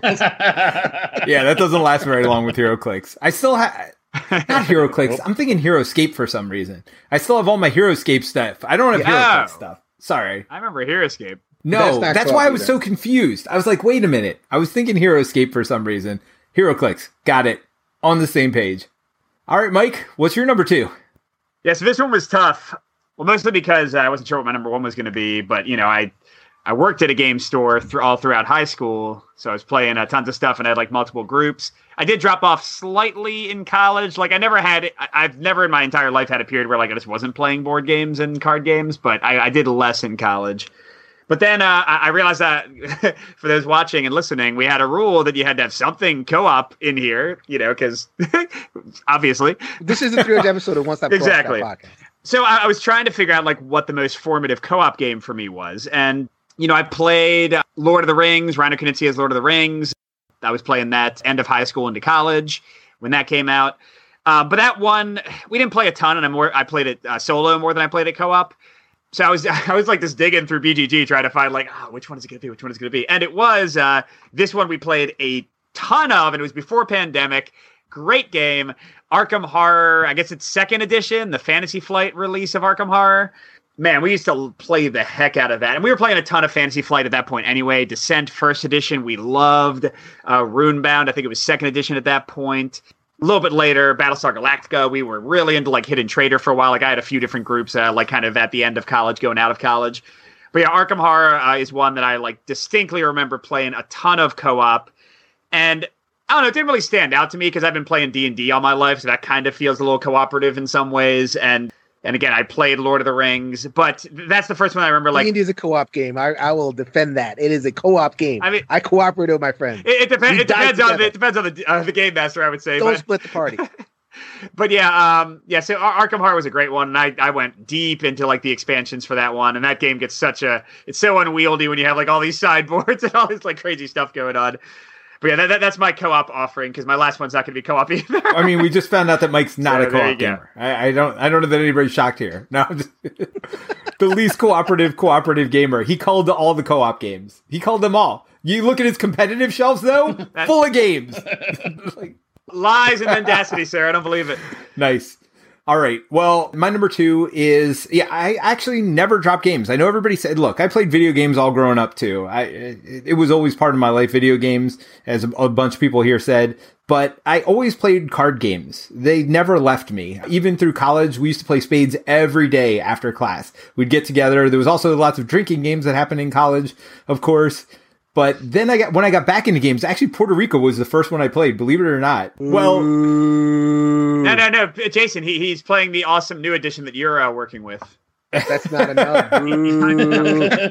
that's." yeah, that doesn't last very long with HeroClix. I still have not HeroClix. I'm thinking Hero HeroScape for some reason. I still have all my Hero HeroScape stuff. I don't have Yeah. HeroClix stuff. Sorry. I remember HeroScape. No, That's that's, not co-op why I was either. so confused. I was like, wait a minute. I was thinking HeroScape for some reason. HeroClix. Got it. On the same page. All right, Mike, what's your number two? Yeah, so this one was tough. Well, mostly because I wasn't sure what my number one was going to be, but you know, I I worked at a game store through all throughout high school, so I was playing uh, tons of stuff and I had like multiple groups. I did drop off slightly in college. Like I never had, I, I've never in my entire life had a period where like I just wasn't playing board games and card games, but I, I did less in college. But then uh, I I realized that for those watching and listening, we had a rule that you had to have something co-op in here, you know, because obviously. This is the 300 episode of One Stop Exactly. So I, I was trying to figure out like what the most formative co-op game for me was, and you know I played uh, Lord of the Rings, Reiner Knizia's Lord of the Rings. I was playing that end of high school into college when that came out. Uh, but that one we didn't play a ton, and I more I played it uh, solo more than I played it co-op. So I was I was like just digging through BGG trying to find like oh, which one is it going to be, which one is it going to be, and it was uh, this one we played a ton of, and it was before pandemic great game. Arkham Horror, I guess it's second edition, the Fantasy Flight release of Arkham Horror. Man, we used to play the heck out of that. And we were playing a ton of Fantasy Flight at that point anyway. Descent, first edition, we loved. Uh, Runebound, I think it was second edition at that point. A little bit later, Battlestar Galactica, we were really into like Hidden Traitor for a while. Like I had a few different groups, uh, like kind of at the end of college, going out of college. But yeah, Arkham Horror uh, is one that I like distinctly remember playing a ton of co-op. And I don't know, it didn't really stand out to me because I've been playing D and D all my life, so that kind of feels a little cooperative in some ways. And and again, I played Lord of the Rings, but that's the first one I remember. Like, D&D is a co-op game. I, I will defend that. It is a co-op game. I mean- I cooperate with my friends. it, it, depends. It depends on the, it depends on the uh, the game master, I would say. Don't But, split the party. but yeah, um, yeah. So Ar- Arkham Horror was a great one, and I, I went deep into like the expansions for that one. And that game gets such a it's so unwieldy when you have like all these sideboards and all this like crazy stuff going on. But yeah, that, that, that's my co-op offering because my last one's not going to be co-op either. I mean, we just found out that Mike's not So a co-op gamer. I, I don't. I don't know that anybody's shocked here. No, just the least cooperative cooperative gamer. He called all the co-op games. He called them all. You look at his competitive shelves though, full of games. Like, Lies and mendacity, sir. I don't believe it. nice. All right. Well, my number two is yeah. I actually never drop games. I know everybody said, look, I played video games all growing up too. I it, was always part of my life. Video games, as a, a bunch of people here said. But I always played card games. They never left me. Even through college, we used to play spades every day after class. We'd get together. There was also lots of drinking games that happened in college, of course. But then I got when I got back into games, actually Puerto Rico was the first one I played, believe it or not. Well, No, no, no, Jason. He, he's playing the awesome new edition that you're uh, working with. That's not enough.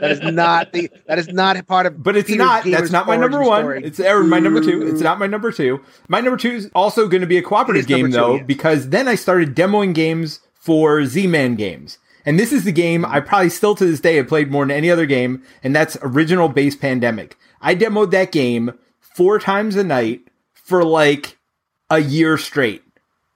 That is not the. That is not part of. But it's Peter's not. Gamer's That's not my number one. story. It's or my number two. It's not my number two. My number two is also going to be a cooperative It is number game two, though, yes. because then I started demoing games for Z-Man games. And this is the game I probably still to this day have played more than any other game, and that's original base pandemic. I demoed that game four times a night for like a year straight.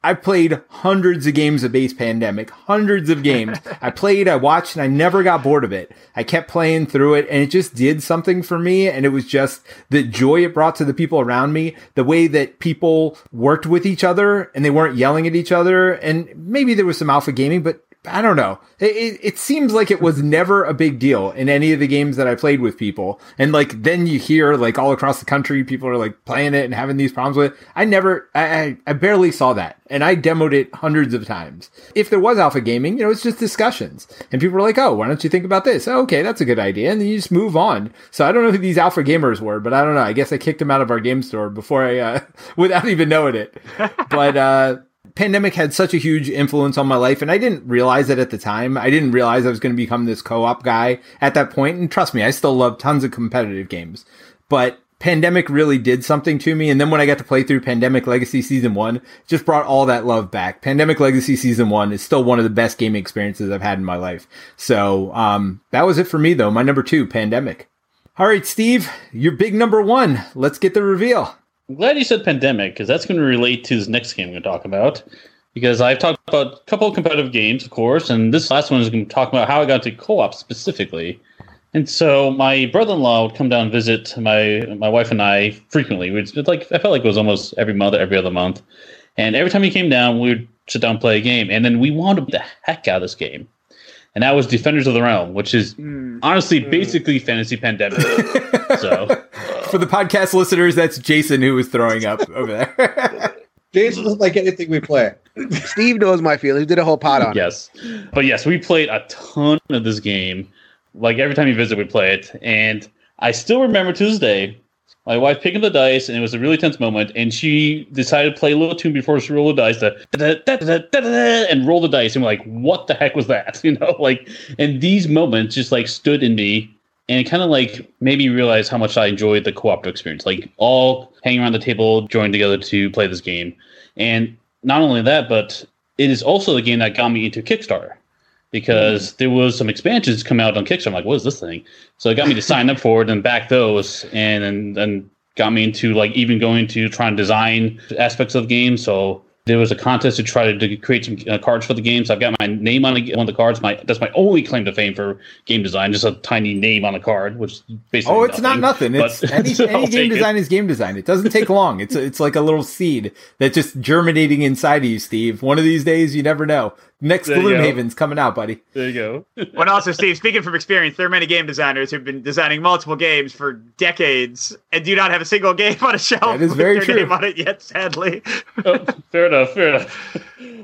I played hundreds of games of Base Pandemic, hundreds of games. I played, I watched, and I never got bored of it. I kept playing through it, and it just did something for me. And it was just the joy it brought to the people around me, the way that people worked with each other and they weren't yelling at each other. And maybe there was some alpha gaming, but I don't know. It, it, it seems like it was never a big deal in any of the games that I played with people. And like, then you hear like all across the country, people are like playing it and having these problems with it. I never, I, I, barely saw that. And I demoed it hundreds of times. If there was alpha gaming, you know, it's just discussions. And people were like, oh, why don't you think about this? Oh, okay, that's a good idea. And then you just move on. So I don't know who these alpha gamers were, but I don't know. I guess I kicked them out of our game store before I, uh, without even knowing it. But, uh, pandemic had such a huge influence on my life and I didn't realize it at the time. I didn't realize I was going to become this co-op guy at that point. And trust me, I still love tons of competitive games, but pandemic really did something to me. And then when I got to play through pandemic legacy season one, just brought all that love back. Pandemic legacy season one is still one of the best gaming experiences I've had in my life. So, um, that was it for me though. My number two, pandemic. All right, Steve, your big number one. Let's get the reveal. I'm glad you said pandemic because that's going to relate to this next game we're going to talk about. Because I've talked about a couple of competitive games, of course, and this last one is going to talk about how I got to co-op specifically. And so my brother-in-law would come down and visit my my wife and I frequently. We'd like I felt like it was almost every month, every other month. And every time he came down, we would sit down play a game. And then we wanted the heck out of this game. And that was Defenders of the Realm, which is mm. honestly mm. basically fantasy pandemic. so For the podcast listeners, that's Jason who was throwing up over there. Jason doesn't like anything we play. Steve knows my feelings. He did a whole pot on it. Yes. But yes, we played a ton of this game. Like every time you visit, we play it. And I still remember to this day, my wife picking the dice, and it was a really tense moment. And she decided to play a little tune before she rolled the dice to da-da-da-da-da-da-da, and roll the dice. And we're like, what the heck was that? You know, like, and these moments just like stood in me. And kind of like made me realize how much I enjoyed the cooperative experience. Like all hanging around the table, joined together to play this game. And not only that, but it is also the game that got me into Kickstarter because there was some expansions come out on Kickstarter. I'm like, what is this thing? So it got me to sign up for it and back those, and and, and got me into like even going to try and design aspects of games. So There was a contest to try to, to create some uh, cards for the games. I've got my name on a, one of the cards. My that's my only claim to fame for game design. Just a tiny name on a card, which basically Oh, it's not nothing. It's any, any game design is game design. It doesn't take long. It's it's like a little seed that's just germinating inside of you, Steve. One of these days, you never know. Next There you go. Gloomhaven's coming out, buddy. There you go. But also, Steve, speaking from experience, there are many game designers who've been designing multiple games for decades and do not have a single game on a shelf That is with very their true. name on it yet, sadly. Oh, fair enough. Fair enough.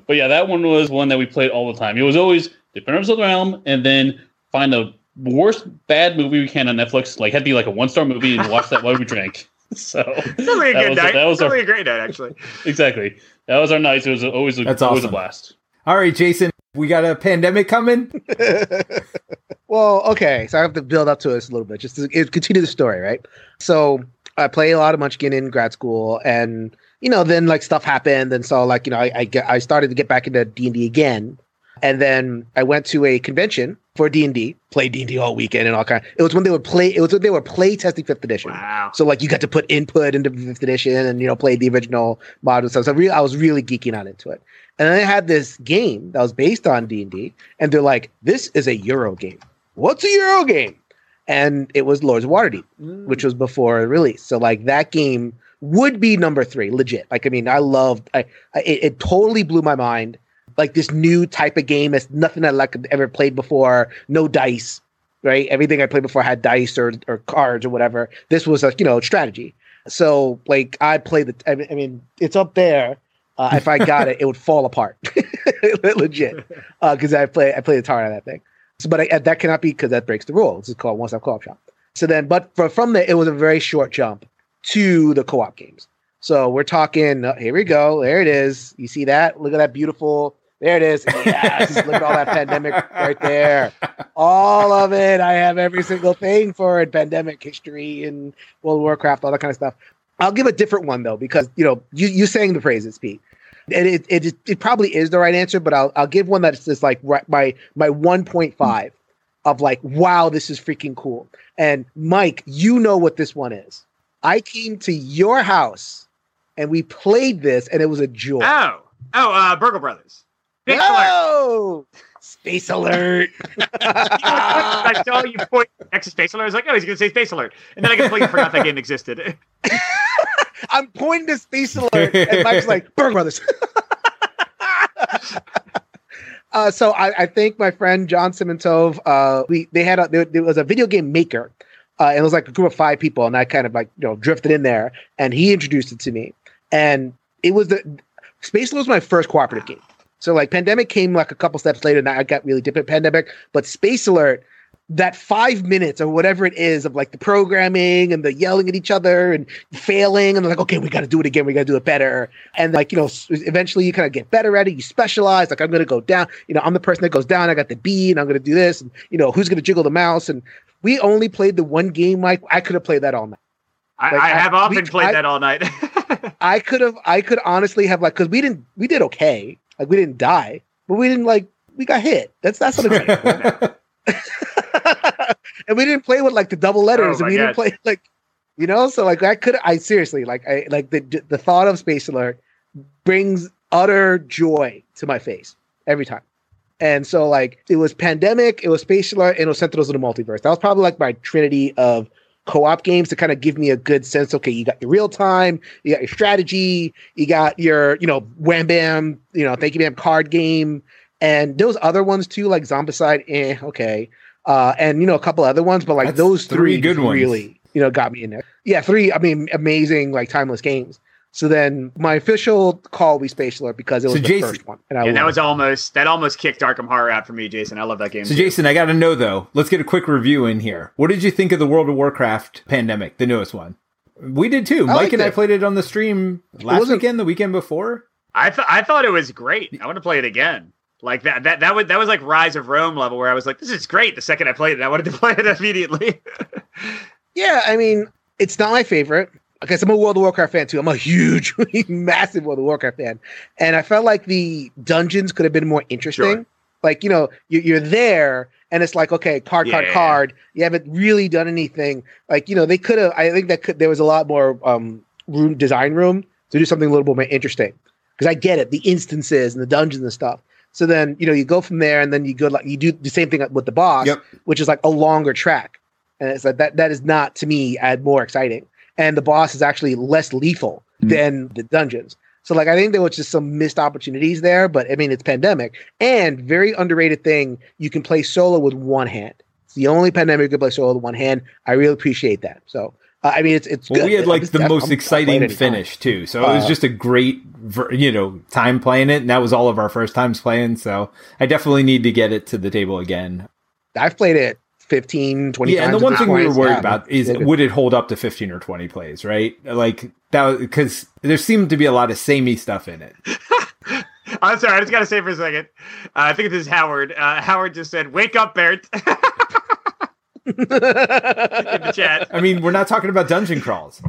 But yeah, that one was one that we played all the time. It was always Defenders of the Realm, and then find the worst bad movie we can on Netflix. Like had to be like a one star movie and watch that while we drank. So Sounds like a That good was- night. that was Sounds our- like a great night, actually. exactly that was our night. It was always a, That's always awesome. a blast. All right, Jason, we got a pandemic coming. well, okay, so I have to build up to this a little bit, just to continue the story, right? So I play a lot of Munchkin in grad school, and you know, then like stuff happened, and so like you know, I I, get, I started to get back into D and D again, and then I went to a convention for D and D, played D and D all weekend and all kind. It was when they would play. It was when they were play testing fifth edition. Wow. So like you got to put input into fifth edition and you know play the original mod and stuff. So I, really, I was really geeking out into it. And then they had this game that was based on D and they're like, "This is a Euro game. What's a Euro game?" And it was Lords of Waterdeep, which was before release. So like that game would be number three, legit. Like I mean, I loved. I, I it, it totally blew my mind. Like this new type of game that's nothing I like ever played before. No dice, right? Everything I played before had dice or or cards or whatever. This was a you know strategy. So like I played the. I mean it's up there. Uh, if I got it, it would fall apart, legit. Because I play I play the tar out of that thing. So, but I, that cannot be because that breaks the rules. It's called one stop co-op shop. So then, but for, from there, it was a very short jump to the co-op games. So we're talking. Uh, here we go. There it is. You see that? Look at that beautiful. There it is. Yes. Look at all that pandemic right there. All of it. I have every single thing for it. Pandemic history and World of Warcraft, all that kind of stuff. I'll give a different one though, because you know you you sang the praises, Pete. And it, it it probably is the right answer, but I'll I'll give one that's just like right, my my one point five of like wow, this is freaking cool. And Mike, you know what this one is. I came to your house and we played this, and it was a joy. Oh, oh, uh, Burgle Brothers. Big alert. Space alert! I saw you point next to Space Alert. I was like, oh, he's going to say Space Alert. And then I completely forgot that game existed. I'm pointing to space alert, and Mike's like, Berg Brothers. uh, so I, I think my friend John Simintov, uh, we they had a, there, there was a video game maker, uh, and it was like a group of five people, and I kind of like you know drifted in there, and he introduced it to me, and it was the Space Alert was my first cooperative game. So like Pandemic came like a couple steps later, and I got really deep at Pandemic, but Space Alert that five minutes or whatever it is of like the programming and the yelling at each other and failing and they're like okay we got to do it again. We got to do it better. And like you know eventually you kind of get better at it. You specialize. Like i'm going to go down you know i'm the person that goes down. I got the b and i'm going to do this. And you know who's going to jiggle the mouse? And we only played the one game like i could have played that all night. I, Like, I I- have often we- played I- that all night. i could have i could honestly have like because we didn't we did okay like we didn't die but we didn't like we got hit that's that's what it's and we didn't play with like the double letters, Oh and we didn't play like, you know. So like, I could, I seriously like, I like the the thought of Space Alert brings utter joy to my face every time. And so like, it was Pandemic, it was Space Alert, and it was Sentinels of the Multiverse. That was probably like my trinity of co-op games to kind of give me a good sense. Okay, you got your real time, you got your strategy, you got your, you know, wham bam, you know, thank you ma'am card game, and those other ones too, like Zombicide. Eh, okay uh, and you know a couple other ones, but like That's those three three good ones. really you know got me in there. Yeah, three. I mean, amazing like timeless games. So then my official call we Space Alert because it was So the Jason- first one, and I yeah, that was almost that almost kicked Arkham Horror out for me, Jason. I love that game. So, too. Jason, I got to know though. Let's get a quick review in here. What did you think of the World of Warcraft pandemic, the newest one? We did too. I Mike liked and I played it on the stream last wasn't- weekend, the weekend before. I thought I thought it was great. I want to play it again. Like that that that was that was like Rise of Rome level where I was like, this is great. The second I played it, I wanted to play it immediately. Yeah, I mean, it's not my favorite. Because I'm a World of Warcraft fan too. I'm a huge, massive World of Warcraft fan, and I felt like the dungeons could have been more interesting. Sure. Like you know, you, you're there, and it's like okay, card, card, Yeah. card. You haven't really done anything. Like you know, they could have. I think that could, there was a lot more um, room design room to do something a little bit more interesting. because I get it, the instances and the dungeons and stuff. So then you know you go from there, and then you go like you do the same thing with the boss, Yep. which is like a longer track, and it's like that that is not to me add more exciting, and the boss is actually less lethal Mm. than the dungeons. So like I think there was just some missed opportunities there, but I mean it's pandemic and very underrated thing. You can play solo with one hand. It's the only pandemic you can play solo with one hand. I really appreciate that. So uh, I mean it's it's Well, good. we had like I'm- the I'm- most I'm exciting finish too, so it was Uh, just a great, you know, time playing it, and that was all of our first times playing. So I definitely need to get it to the table again. I've played it 15, 20 yeah, and the one thing this we were worried Yeah, about is it's would it hold up to fifteen or twenty plays, right? Like that because there seemed to be a lot of samey stuff in it. I'm sorry, I just gotta say for a second. Uh, I think this is Howard. Uh, Howard just said, "Wake up, Bert." in the chat. I mean, we're not talking about dungeon crawls.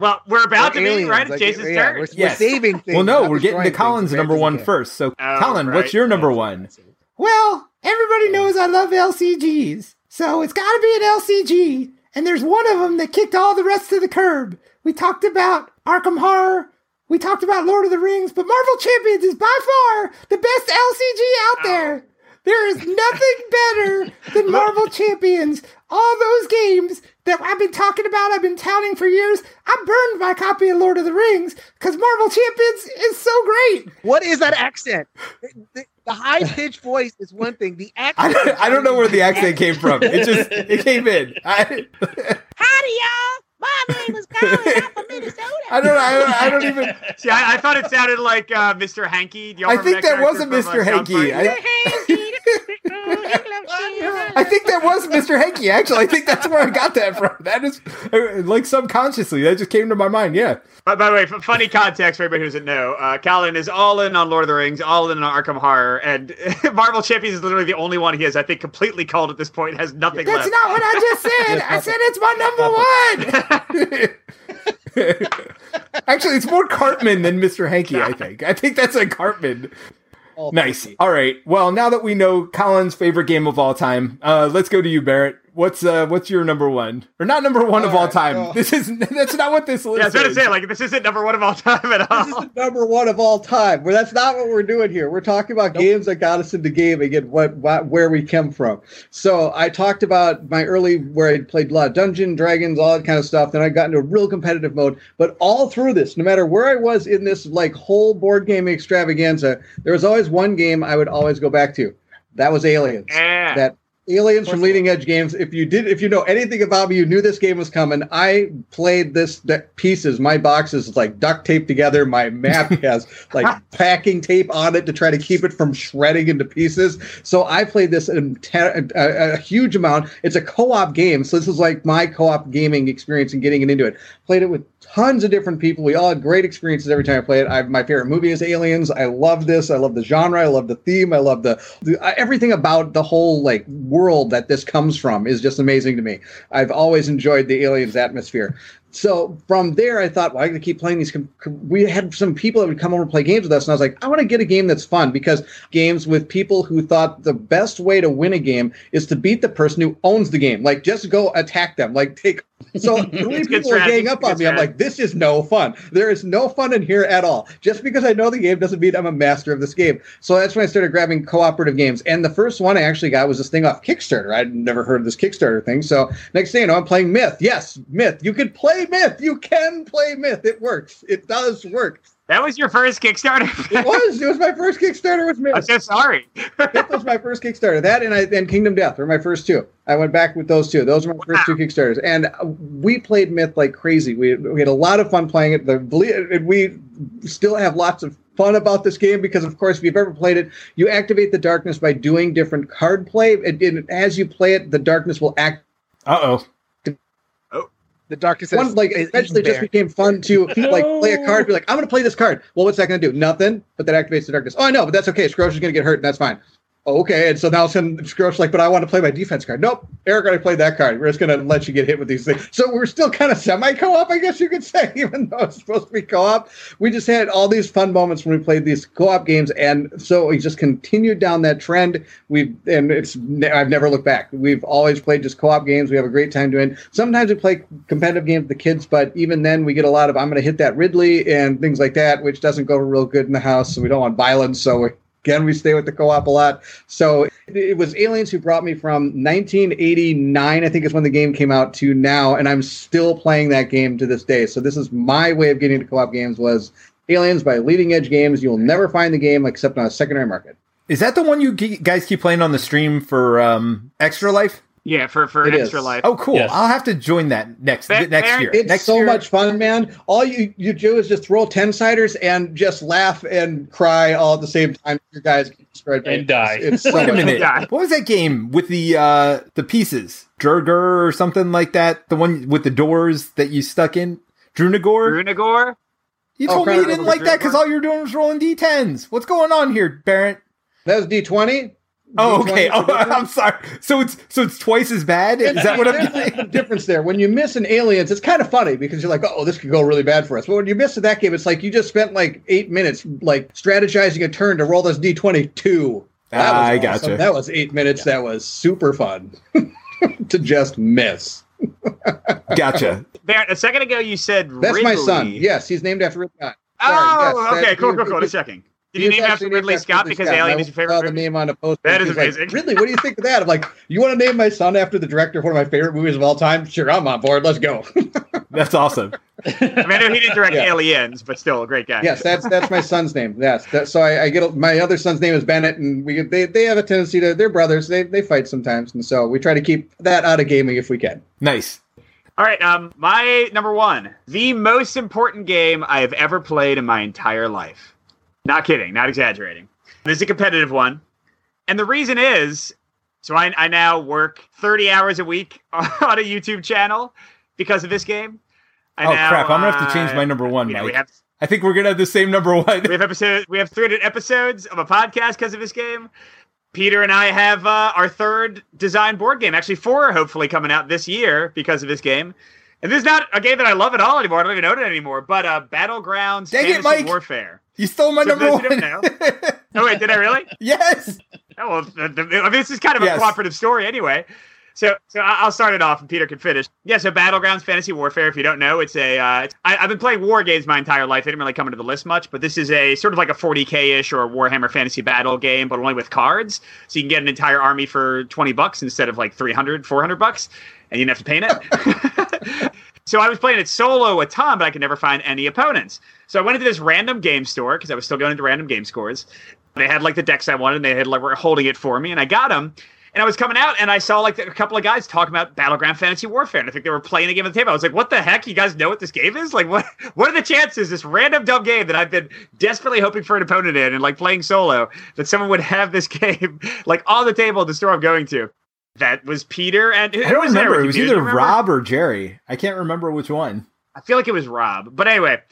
Well, we're about We're to be right. It's like, Jason's yeah, turn. We're, we're saving things. well, no, we're getting to Colin's number Very one good. first. So, Oh, Colin, right. what's your number one? Well, everybody knows I love LCGs, so it's got to be an LCG. And there's one of them that kicked all the rest to the curb. We talked about Arkham Horror. We talked about Lord of the Rings, but Marvel Champions is by far the best LCG out there. There is nothing better than Marvel Champions. All those games that I've been talking about, I've been touting for years. I burned my copy of Lord of the Rings because Marvel Champions is so great. What is that accent? The, the- the high pitched voice is one thing. The I accent. don't, I don't know where the accent came from. It just it came in. I, Howdy, y'all. My name is Colin. I'm from Minnesota. I don't I don't, I don't even. See, I, I thought it sounded like uh, Mr. Hanky. I think that was a character from, Mr. uh, Hanky. I, I think that was Mr. Hanky. Actually, I think that's where I got that from. That is uh, like subconsciously that just came to my mind. Yeah. By, by the way, funny context for everybody who doesn't know, uh, Colin is all in on Lord of the Rings, all in on Arkham Horror, and Marvel Champions is literally the only one he has, I think, completely called at this point. Has nothing That's left. not what I just said. I said it's my number one. Actually, it's more Cartman than Mr. Hanky. I think. I think that's a Cartman. All Nice. All right. Well, now that we know Colin's favorite game of all time, uh, let's go to you, Barrett. What's uh, what's your number one, or not number one of All all right, time? well- This is that's not what this list Yeah, I was going to is. say, like, this isn't number one of all time at all. This all. is number one of all time. Well, that's not what we're doing here. We're talking about games that got us into gaming and what, what where we came from. So I talked about my early where I played a lot of Dungeon Dragons, all that kind of stuff. Then I got into a real competitive mode. But all through this, no matter where I was in this like whole board game extravaganza, there was always one game I would always go back to. That was Aliens. Yeah. That Aliens from Leading Edge Games. If you did, if you know anything about me, you knew this game was coming. I played this the pieces. My box is like duct taped together. My map has like packing tape on it to try to keep it from shredding into pieces. So I played this in a, a, a huge amount. It's a co-op game, so this is like my co-op gaming experience and getting it into it. Played it with tons of different people. We all had great experiences every time I play it. I, my favorite movie is Aliens. I love this. I love the genre. I love the theme. I love the, the uh, everything about the whole like world that this comes from is just amazing to me. I've always enjoyed the Aliens atmosphere. So from there, I thought, well, I'm going to keep playing these. Com- com- we had some people that would come over and play games with us, and I was like, I want to get a game that's fun because games with people who thought the best way to win a game is to beat the person who owns the game. Like, just go attack them. Like, take. So three people are strategy. gang up on me. I'm like, this is no fun. There is no fun in here at all. Just because I know the game doesn't mean I'm a master of this game. So that's when I started grabbing cooperative games. And the first one I actually got was this thing off Kickstarter. I'd never heard of this Kickstarter thing. So next thing you know, I'm playing Myth. Yes, Myth. You could play Myth. You can play Myth. It works. It does work. That was your first Kickstarter? It was. It was my first Kickstarter with myth. I'm so sorry. That was my first Kickstarter. That and I and Kingdom Death were my first two. I went back with those two. Those were my first two Kickstarters, and uh, we played Myth like crazy. We we had a lot of fun playing it. The we still have lots of fun about this game because, of course, if you've ever played it, you activate the darkness by doing different card play, and, and as you play it, the darkness will act. Uh oh. The darkness One is- like eventually just became fun to like play a card. Be like, I'm going to play this card. Well, what's that going to do? Nothing. But that activates the darkness. Oh, I know, but that's okay. Scrooge is going to get hurt, and that's fine. Oh, okay. And so now Scroat's like, but I want to play my defense card. Nope, Eric already played that card. We're just going to let you get hit with these things. So we're still kind of semi co-op, I guess you could say, even though it's supposed to be co-op. We just had all these fun moments when we played these co-op games, and so we just continued down that trend. We've and it's I've never looked back. We've always played just co-op games. We have a great time doing. Sometimes we play competitive games with the kids, but even then we get a lot of I'm going to hit that Ridley and things like that, which doesn't go real good in the house. So we don't want violence. So we, again, we stay with the co-op a lot. So it was Aliens who brought me from 1989, I think is when the game came out, to now, and I'm still playing that game to this day. So this is my way of getting to co-op games was Aliens by Leading Edge Games. You'll never find the game except on a secondary market. Is that the one you guys keep playing on the stream for um, Extra Life? Yeah, for for It an is. extra life. Oh, cool! Yes. I'll have to join that next Fa- next fair- year. It's next so year, much fun, man. All you you do is just roll ten siders and just laugh and cry all at the same time. Your guys get destroyed by And die. It's so Wait a minute. Yeah. What was that game with the uh the pieces? Durger or something like that? The one with the doors that you stuck in? Drunagor? Runagor? You Oh, told me you didn't of like that because all you're doing was rolling d10s. What's going on here, Barrett? That was D twenty. Oh, okay. Oh, I'm sorry. So it's so it's twice as bad. Is that what I'm There's getting? a difference there? When you miss an aliens, it's kind of funny because you're like, oh, this could go really bad for us. But when you miss that game, it's like you just spent like eight minutes like strategizing a turn to roll this D twenty two. Ah, I gotcha. That was eight minutes. That was super fun to just miss. Gotcha. Barrett, a second ago you said That's my son. Yes, he's named after Ridley Scott. Oh, yes, okay, cool, cool, cool. he- Just checking. Did He you was name it after actually named Ridley after Scott because Scott. Alien I is your saw favorite the movie? name on a poster. That is He's like, amazing. Ridley, what do you think of that? I'm like, you want to name my son after the director of one of my favorite movies of all time? Sure, I'm on board. Let's go. That's awesome. I mean, I know he didn't direct Yeah. Aliens, but still a great guy. yes, that's that's my son's name. Yes, that, so I, I get my other son's name is Bennett, and we they, they have a tendency to they're brothers. They they fight sometimes, and so we try to keep that out of gaming if we can. Nice. All right, um, my number one, the most important game I have ever played in my entire life. Not kidding, not exaggerating. This is a competitive one, and the reason is, so I, I now work thirty hours a week on a YouTube channel because of this game. I Oh, now, crap, I'm gonna have to change uh, my number one, you know, we have I think we're gonna have the same number one. we have episode we have 300 episodes of a podcast because of this game. Peter and I have uh, our third design board game, actually four, hopefully coming out this year because of this game. And this is not a game that I love at all anymore. I don't even know it anymore. But uh, Battlegrounds Dang it, Fantasy Mike! Warfare. You stole my So number one. don't Oh wait, did I really? yes. Oh well, the, the, I mean, this is kind of a Yes. cooperative story anyway. So, so I'll start it off, and Peter can finish. Yeah, so Battlegrounds Fantasy Warfare. If you don't know, it's a. Uh, it's, I, I've been playing war games my entire life. They didn't really come into the list much, but this is a sort of like a 40k ish or a Warhammer Fantasy Battle game, but only with cards. So you can get an entire army for 20 bucks instead of like 300, 400 bucks, and you don't have to paint it. So I was playing it solo a ton, but I could never find any opponents. So I went into this random game store because I was still going into random game scores. They had like the decks I wanted, and they had like were holding it for me, and I got them. And I was coming out, and I saw like a couple of guys talking about Battleground Fantasy Warfare, and I think they were playing a game at the table. I was like, "What the heck? You guys know what this game is? Like, what? What are the chances this random dumb game that I've been desperately hoping for an opponent in, and like playing solo, that someone would have this game like on the table at the store I'm going to?" That was Peter, and who I don't was remember. It was you, Peter? Do either? Rob or Jerry. I can't remember which one. I feel like it was Rob. But anyway,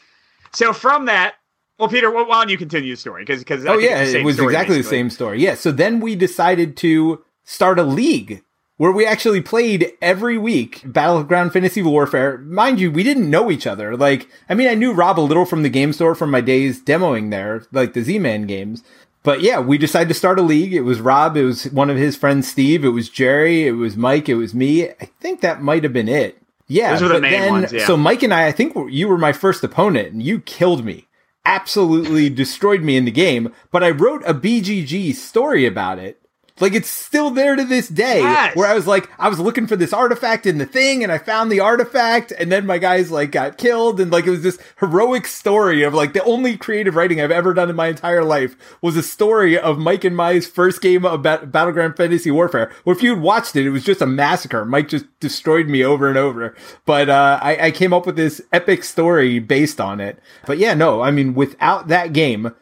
so from that, well, Peter, why why don't you continue the story? Because because Oh yeah, it was exactly the same story. Yeah. So then we decided to start a league where we actually played every week Battleground Fantasy Warfare. Mind you, we didn't know each other. Like, I mean, I knew Rob a little from the game store from my days demoing there, like the Z-Man games. But yeah, we decided to start a league. It was Rob, it was one of his friends, Steve, it was Jerry, it was Mike, it was me. I think that might have been it. Yeah, Those were the main then, ones, yeah. so Mike and I, I think you were my first opponent, and you killed me absolutely destroyed me in the game, but I wrote a BGG story about it. Like it's still there to this day Yes. where I was like, I was looking for this artifact in the thing and I found the artifact and then my guys like got killed and like it was this heroic story of like the only creative writing I've ever done in my entire life was a story of Mike and Mai's first game of Bat- Battleground Fantasy Warfare. Where if you'd watched it, it was just a massacre. Mike just destroyed me over and over. But uh, I, I came up with this epic story based on it. But yeah, no, I mean, without that game,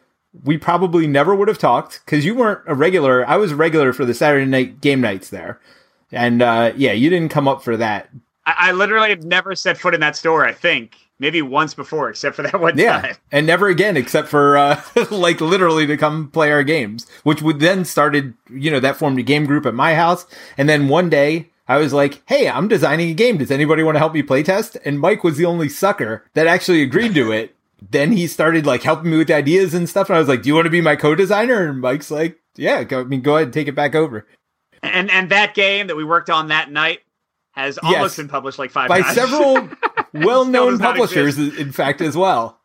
we probably never would have talked because you weren't a regular. I was a regular for the Saturday night game nights there. And uh, yeah, you didn't come up for that. I, I literally have never set foot in that store. I think maybe once before, except for that one Yeah, time. and never again, except for uh, like literally to come play our games, which would then started. You know, that formed a game group at my house, and then one day I was like, "Hey, I'm designing a game. Does anybody want to help me playtest?" And Mike was the only sucker that actually agreed to it. Then he started like helping me with ideas and stuff, and I was like, "Do you want to be my co-designer?" And Mike's like, "Yeah, go, I mean, go ahead and take it back over." And and that game that we worked on that night has almost Yes. been published like five By times. several well-known publishers, in fact, as well.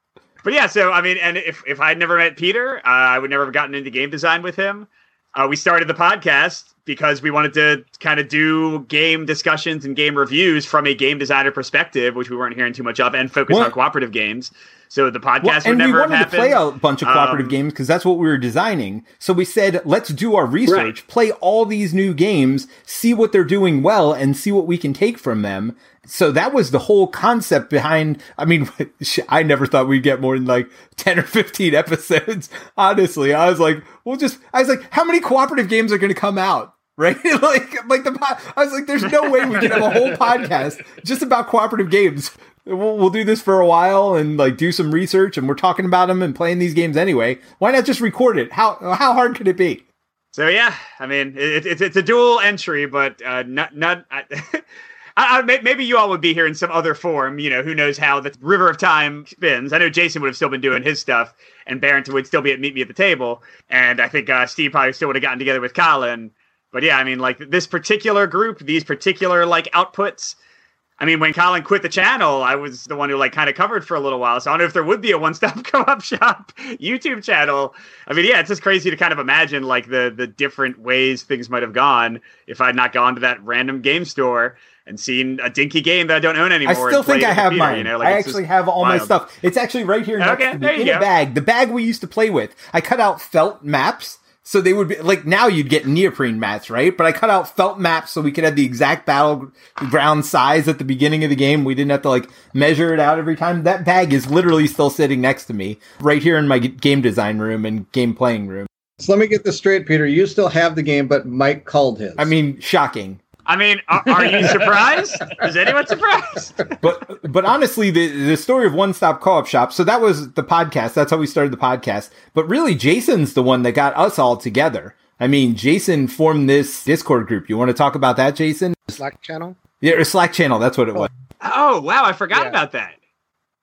But yeah, so I mean, and if if I'd never met Peter, uh, I would never have gotten into game design with him. Uh, we started the podcast because we wanted to kind of do game discussions and game reviews from a game designer perspective, which we weren't hearing too much of, and focus Well- on cooperative games. So the podcast Well, and we wanted to play a bunch of cooperative Um, games because that's what we were designing. So we said, let's do our research, Right. play all these new games, see what they're doing well, and see what we can take from them. So that was the whole concept behind. I mean, I never thought we'd get more than like ten or fifteen episodes. Honestly, I was like, we'll just. I was like, how many cooperative games are going to come out? Right, like, like the. I was like, there's no way we can have a whole podcast just about cooperative games. We'll, we'll do this for a while and like do some research, and we're talking about them and playing these games anyway. Why not just record it? How how hard could it be? So yeah, I mean, it, it's it's a dual entry, but uh, not not. I, I, I, maybe you all would be here in some other form. You know, who knows how the river of time spins? I know Jason would have still been doing his stuff, and Barrington would still be at Meet Me at the Table, and I think uh, Steve probably still would have gotten together with Colin. But yeah, I mean, like this particular group, these particular like outputs. I mean, when Colin quit the channel, I was the one who like kind of covered for a little while. So I don't know if there would be a one-stop co-op shop YouTube channel. I mean, yeah, it's just crazy to kind of imagine like the the different ways things might have gone if I'd not gone to that random game store and seen a dinky game that I don't own anymore. I still think I have Peter, mine. You know, like, I actually have all my stuff. It's actually right here next Okay, to there me you in a bag. The bag we used to play with. I cut out felt maps. So they would be like now you'd get neoprene mats, right? But I cut out felt maps so we could have the exact battleground size at the beginning of the game. We didn't have to like measure it out every time. That bag is literally still sitting next to me right here in my game design room and game playing room. So let me get this straight, Peter. You still have the game, but Mike called his. I mean, shocking. I mean, are, are you surprised? Is anyone surprised? but but honestly, the the story of One Stop Co-op Shop. So that was the podcast. That's how we started the podcast. But really, Jason's the one that got us all together. I mean, Jason formed this Discord group. You want to talk about that, Jason? Slack channel. Yeah, or Slack channel. That's what it was. Oh wow, I forgot Yeah. about that.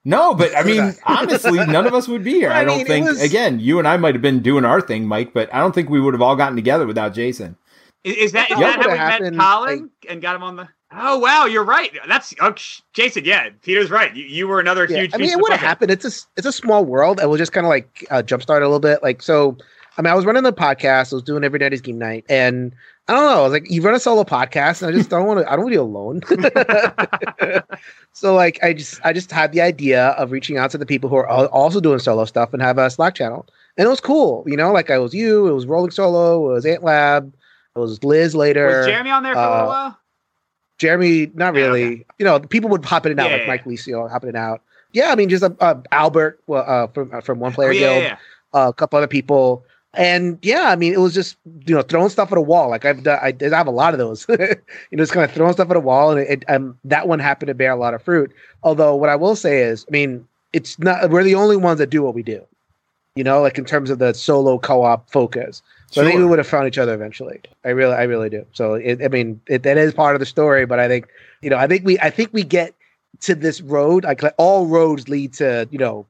No, but I mean, honestly, none of us would be here. I I don't mean, think. was- Again, you and I might have been doing our thing, Mike, but I don't think we would have all gotten together without Jason. Is, is that, is that how we happened, met Colin and got him on the? Oh wow, you're right. That's oh, sh- Jason. Yeah, Peter's right. You, you were another Yeah, huge. I mean, piece it would have happened. It's a s- it's a small world. I will just kind of like uh, jumpstart a little bit. Like so, I mean, I was running the podcast. I was doing every night is game night, and I don't know. I was like, you run a solo podcast, and I just don't want to. I don't want to be alone. so like, I just I just had the idea of reaching out to the people who are also doing solo stuff and have a Slack channel, and it was cool. You know, like I was you, it was Rolling Solo, it was Ant Lab, it was Liz later. Was Jeremy on there for a uh, little while? Jeremy, not Yeah, really. okay. You know, people would pop in and out, Yeah, like yeah, Mike Licio hopping in and out. Yeah, I mean, just uh, uh, Albert uh, from uh, from One Player Oh, yeah, Guild, yeah, uh, a couple other people, and yeah, I mean, it was just you know throwing stuff at a wall. Like I've done, I, I have a lot of those. you know, just kind of throwing stuff at a wall, and it, um, that one happened to bear a lot of fruit. Although, what I will say is, I mean, it's not we're the only ones that do what we do. You know, like in terms of the solo co-op focus. So I think we would have found each other eventually. I really, I really do. So it, I mean, it, that is part of the story. But I think, you know, I think we, I think we get to this road. Like like, all roads lead to, you know,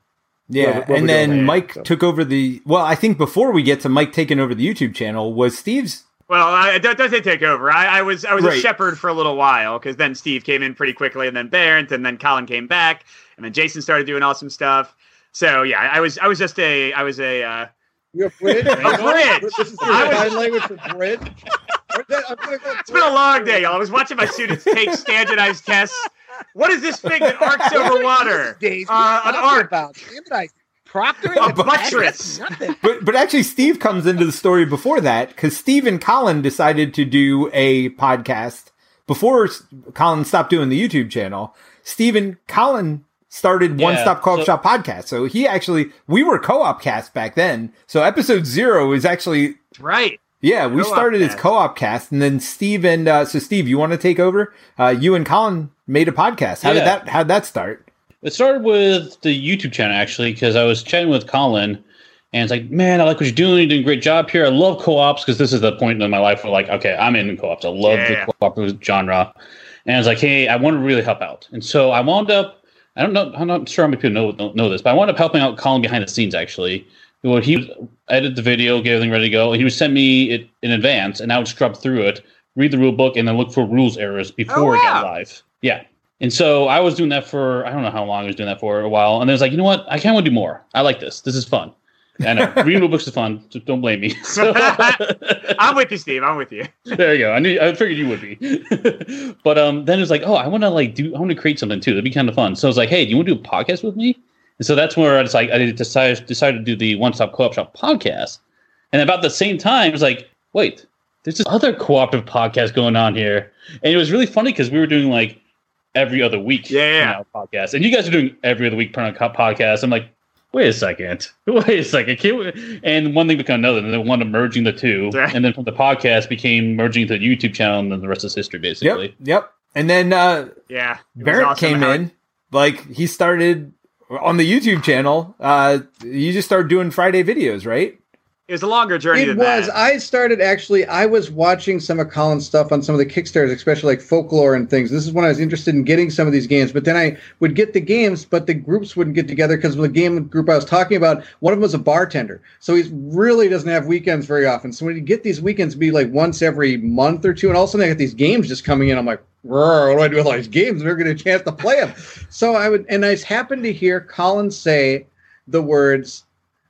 Yeah, What- what and then there, Mike so. took over the. Well, I think before we get to Mike taking over the YouTube channel was Steve's. Well, I, don't, don't take over. I, I was I was a shepherd for a little while because then Steve came in pretty quickly, and then Barrett, and then Colin came back, and then Jason started doing awesome stuff. So yeah, I was I was just a I was a uh, You're a bridge. A bridge. This is your I was- sign language for bridge. I'm gonna go It's been a long day, y'all. I was watching my students take standardized tests. What is this thing that arcs over water? Days, Uh, an arc. about standardized proctoring A and test? buttress. But but actually, Steve comes into the story before that because Steve and Colin decided to do a podcast before Colin stopped doing the YouTube channel. Steve and Colin started One Stop Co-op so- Shop podcast. So he actually we were co-op cast back then. So episode zero is actually Right. yeah we Co-op started as co-op cast, and then Steve and uh, so Steve, you want to take over? Uh, you and Colin made a podcast. How did that? How'd that start? It started with the YouTube channel actually because I was chatting with Colin, and it's like, man, I like what you're doing. You're doing a great job here. I love co-ops because this is the point in my life where like, okay, I'm in co-ops. I love Yeah. the co-op genre, and I was like, hey, I want to really help out, and so I wound up. I don't know. I'm not sure how many people know know, know this, but I wound up helping out Colin behind the scenes actually. Well, he would edit the video, get everything ready to go. and He would send me it in advance, and I would scrub through it, read the rule book, and then look for rules errors oh, before it got live. Yeah. And so I was doing that for I don't know how long I was doing that for a while, and then I was like, you know what, I kind of want to do more. I like this. This is fun. I know reading rule books is fun. So don't blame me. So, I'm with you, Steve. I'm with you. there you go. I knew. I figured you would be. but um, then it was like, oh, I want to like do. I want to create something too. That'd be kind of fun. So I was like, hey, do you want to do a podcast with me? And so that's where I was like, I decided decided to do the One Stop Co-op Shop podcast. And about the same time, I was like, wait, there's this other cooperative podcast going on here, and it was really funny because we were doing like every other week, Yeah, podcast, and you guys are doing every other week podcast. I'm like, wait a second, wait a second, can we? and one thing became another, and then one of merging the two, Right. and then from the podcast became merging to the YouTube channel, and then the rest is history, basically. Yep, yep. And then uh, Yeah. Barrett awesome came how- in. Like he started on the YouTube channel. Uh, you just started doing Friday videos, right? It was a longer journey It was. that. I started actually. I was watching some of Colin's stuff on some of the Kickstarters, especially like folklore and things. This is when I was interested in getting some of these games. But then I would get the games, but the groups wouldn't get together because the game group I was talking about, one of them was a bartender, so he really doesn't have weekends very often. So when you get these weekends, be like once every month or two, and all of a sudden I get these games just coming in. I'm like, "Rrr, what do I do with all these games? Never get a chance to play them. So I would, and I happened to hear Colin say the words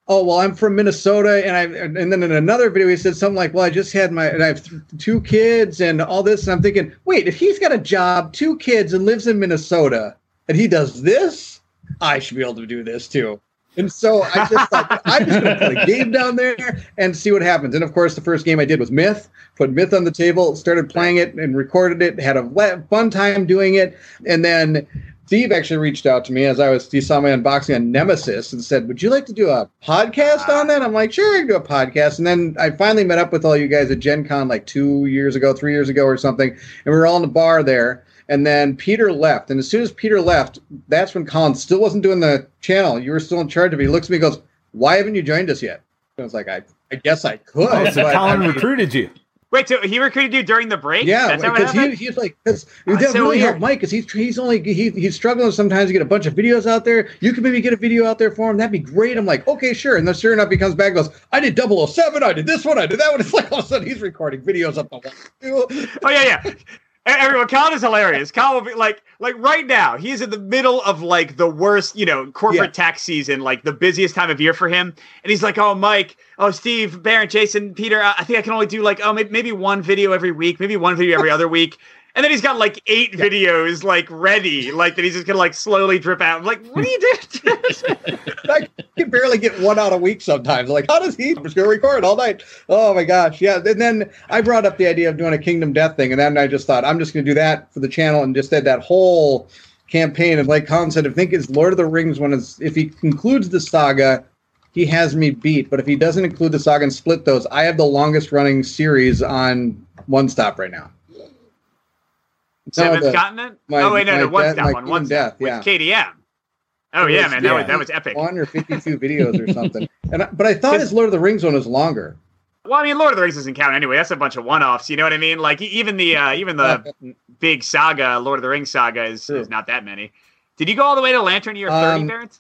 oh well i'm from minnesota and i and then in another video he said something like well i just had my and i have th- two kids and all this and i'm thinking wait if he's got a job two kids and lives in minnesota and he does this i should be able to do this too. And so i just thought i'm just going to put a game down there and see what happens. And of course the first game i did was myth put myth on the table started playing it and recorded it had a fun time doing it. And then Steve actually reached out to me as I was, he saw my unboxing on Nemesis and said, Would you like to do a podcast on that? I'm like, Sure, I can do a podcast. And then I finally met up with all you guys at Gen Con like two years ago, three years ago or something. And we were all in the bar there. And then Peter left. And as soon as Peter left, that's when Colin still wasn't doing the channel. You were still in charge of it. He looks at me and goes, Why haven't you joined us yet? I was like, I, I guess I could. Oh, so Colin I mean- recruited you. Wait, so he recruited you during the break? yeah, That's how it because he, happened? he's like, because Oh, ah, that so really helped Mike because he's he's only he, he's struggling sometimes to get a bunch of videos out there. You could maybe get a video out there for him. That'd be great. I'm like, okay, sure. And then sure enough, he comes back and goes, I did 007, I did this one, I did that one. It's like all of a sudden he's recording videos up the wall. Oh yeah, yeah. Everyone, Colin is hilarious. Colin will be like, like right now, he's in the middle of like the worst, you know, corporate Yeah. tax season, like the busiest time of year for him. And he's like, "Oh, Mike, oh, Steve, Baron, Jason, Peter, I I think I can only do like, oh, maybe, maybe one video every week, maybe one video every other week." And then he's got like eight videos like ready, like that he's just gonna like slowly drip out. I'm like, what are you doing? I can barely get one out a week sometimes. Like, how does he? I'm just to record all night. Oh my gosh, yeah. And then I brought up the idea of doing a Kingdom Death thing, and then I just thought I'm just to do that for the channel, and just did that whole campaign. And like Colin said, I think it's Lord of the Rings one is if he concludes the saga. He has me beat, but if he doesn't include the saga and split those, I have the longest running series on One Stop right now. No, Seventh the- Continent? my- oh wait, no, no, one's that one. One's Death, with KDM. Oh yeah, was- man, that was that was epic. one or fifty-two videos or something. And I, but I thought his Lord of the Rings one was longer. Well, I mean, Lord of the Rings doesn't count anyway. That's a bunch of one-offs. You know what I mean? Like even the uh, even the big saga, Lord of the Rings saga, is, is not that many. Did you go all the way to Lantern Year thirty, Um, Barrett?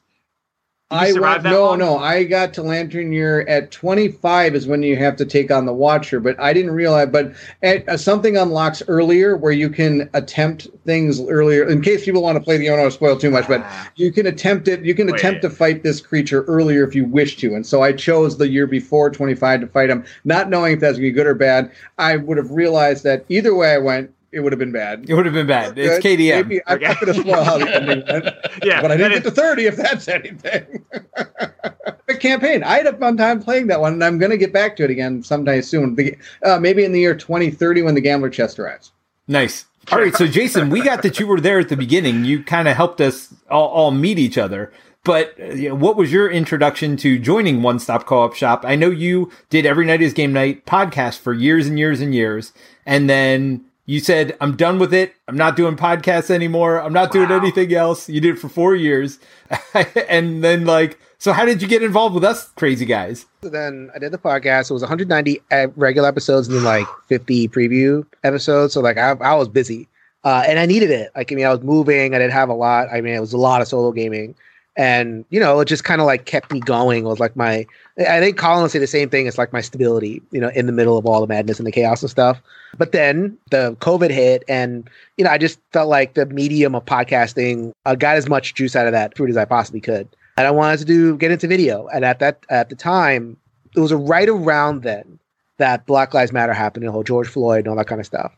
I went, no, long? no. I got to Lantern Year at 25 is when you have to take on the Watcher, but I didn't realize. But at, uh, something unlocks earlier where you can attempt things earlier. In case people want to play the, I don't want to spoil too much, but you can attempt it. You can Wait. attempt to fight this creature earlier if you wish to. And so I chose the year before 25 to fight him, not knowing if that's going to be good or bad. I would have realized that either way I went, it would have been bad. It would have been bad. It's Good. KDM. Maybe, I'm not going to spoil how the ending went. yeah, but I didn't get is- to 30 if that's anything. the campaign. I had a fun time playing that one, and I'm going to get back to it again sometime soon. The- Uh, maybe in the year 2030 when the Gambler chest arrives. Nice. All right, so Jason, we got that you were there at the beginning. You kind of helped us all, all meet each other. But uh, you know, what was your introduction to joining One Stop Co-op Shop? I know you did Every Night is Game Night podcast for years and years and years, and then You said, I'm done with it. I'm not doing podcasts anymore. I'm not doing anything else. You did it for four years. and then, like, so how did you get involved with us crazy guys? So then I did the podcast. It was 190 e- regular episodes and then like 50 preview episodes. So like I, I was busy, uh, and I needed it. Like I mean, I was moving. I didn't have a lot. I mean, it was a lot of solo gaming, and you know, it just kind of like kept me going. Was like my. I think Colin would say the same thing. It's like my stability, you know, in the middle of all the madness and the chaos and stuff. But then the COVID hit, and you know, I just felt like the medium of podcasting uh, got as much juice out of that fruit as I possibly could and I wanted to do get into video. And at that at the time, it was right around then that Black Lives Matter happened, the whole George Floyd and all that kind of stuff.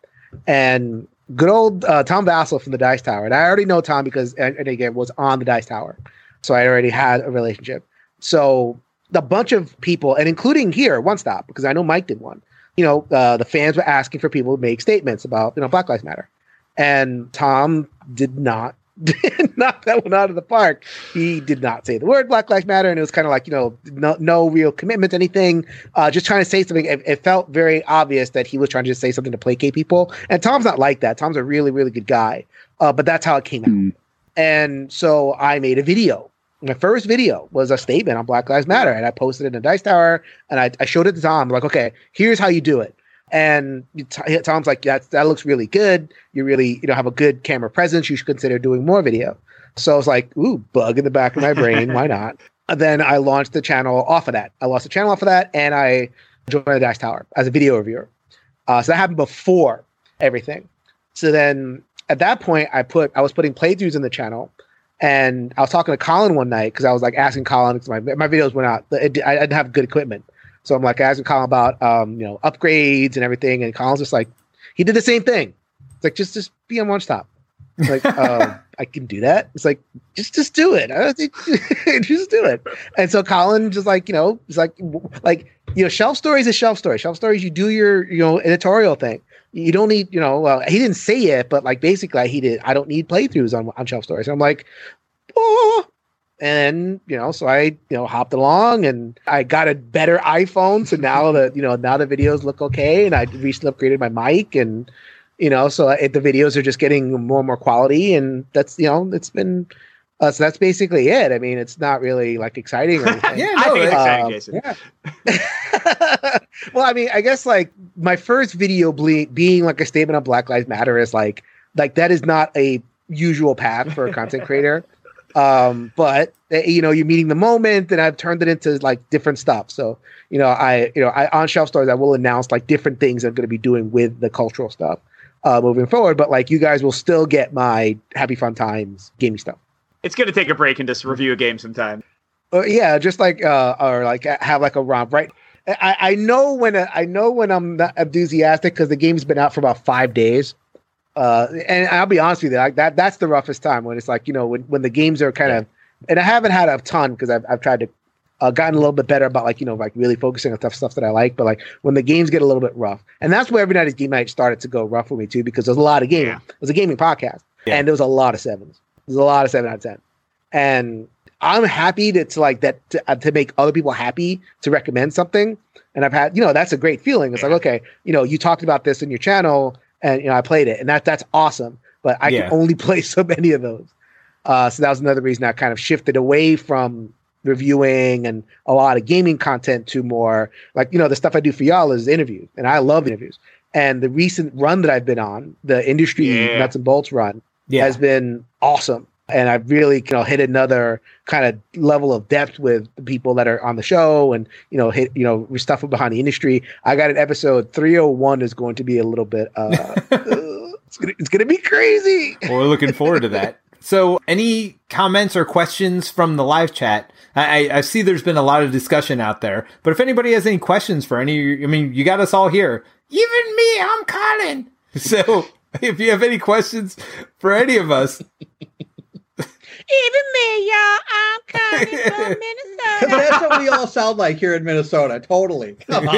And good old uh, Tom Vasel from the Dice Tower, and I already know Tom because and, and again was on the Dice Tower, so I already had a relationship. So a bunch of people, and including here, One Stop, because I know Mike did one. You know, uh, the fans were asking for people to make statements about you know Black Lives Matter, and Tom did not did knock that one out of the park. He did not say the word Black Lives Matter, and it was kind of like you know no, no real commitment to anything. Uh, just trying to say something. It, it felt very obvious that he was trying to just say something to placate people. And Tom's not like that. Tom's a really really good guy. Uh, but that's how it came out. And so I made a video. My first video was a statement on Black Lives Matter, and I posted it in the Dice Tower, and I, I showed it to Tom. Like, okay, here's how you do it. And Tom's like, that that looks really good. You really, you know, have a good camera presence. You should consider doing more video. So I was like, ooh, bug in the back of my brain. Why not? And then I launched the channel off of that. I lost the channel off of that, and I joined the Dice Tower as a video reviewer. Uh, so that happened before everything. So then at that point, I put I was putting playthroughs in the channel, and I was talking to Colin one night because I was like asking Colin because my my videos went out. It, I didn't have good equipment, so I'm like asking Colin about um you know upgrades and everything, and Colin's just like he did the same thing. It's like just just be on one stop. Like um, I can do that. It's like just just do it. I don't think just do it. And so Colin just like you know it's like like you know shelf stories is shelf story. Shelf stories you do your you know editorial thing. You don't need you know well he didn't say it but like basically he did. I don't need playthroughs on on shelf stories. I'm like oh. And you know, so I you know hopped along and I got a better iPhone. So now the you know now the videos look okay, and I recently upgraded my mic and you know so uh, it, the videos are just getting more and more quality and that's you know it's been uh, so that's basically it. I mean it's not really like exciting or anything. Yeah, I no, think it's it- exciting, Um, Jason. well i mean i guess like my first video ble- being like a statement on black lives matter is like like that is not a usual path for a content creator. Um but uh, you know you're meeting the moment and i've turned it into like different stuff. So you know i you know i on shelf stories i will announce like different things i'm going to be doing with the cultural stuff uh moving forward. But like you guys will still get my happy fun times gaming stuff It's going to take a break and just review a game sometime. uh, yeah, just like uh, or like have like a romp, right? I, I know when I know when I'm not enthusiastic because the game's been out for about five days, uh, and I'll be honest with you, like that that's the roughest time when it's like you know when, when the games are kind of, and I haven't had a ton because I've I've tried to uh, gotten a little bit better about like you know like really focusing on stuff stuff that I like, but like when the games get a little bit rough, and that's where every night is game night started to go rough for me too because there's a lot of gaming. Yeah. It was a gaming podcast, Yeah. and there was a lot of sevens. There's a lot of seven out of ten, and I'm happy to, to like that to, uh, to make other people happy to recommend something. And I've had, you know, that's a great feeling. It's like, okay, you know, you talked about this in your channel and, you know, I played it and that that's awesome. But I Yeah. can only play so many of those. Uh, so that was another reason I kind of shifted away from reviewing and a lot of gaming content to more like, you know, the stuff I do for y'all is interviews and I love interviews. And the recent run that I've been on, the industry Yeah. nuts and bolts run, Yeah. has been awesome. And I've really, you know, hit another kind of level of depth with the people that are on the show and, you know, hit, you know, stuff behind the industry. I got an episode 301 is going to be a little bit, uh, uh, it's gonna, it's gonna be crazy. Well, we're looking forward to that. So, any comments or questions from the live chat? I, I I see there's been a lot of discussion out there, but if anybody has any questions for any, I mean, you got us all here. Even me, I'm Colin. So, if you have any questions for any of us, Even me, y'all. I'm coming from Minnesota. that's what we all sound like here in Minnesota. Totally. Come on.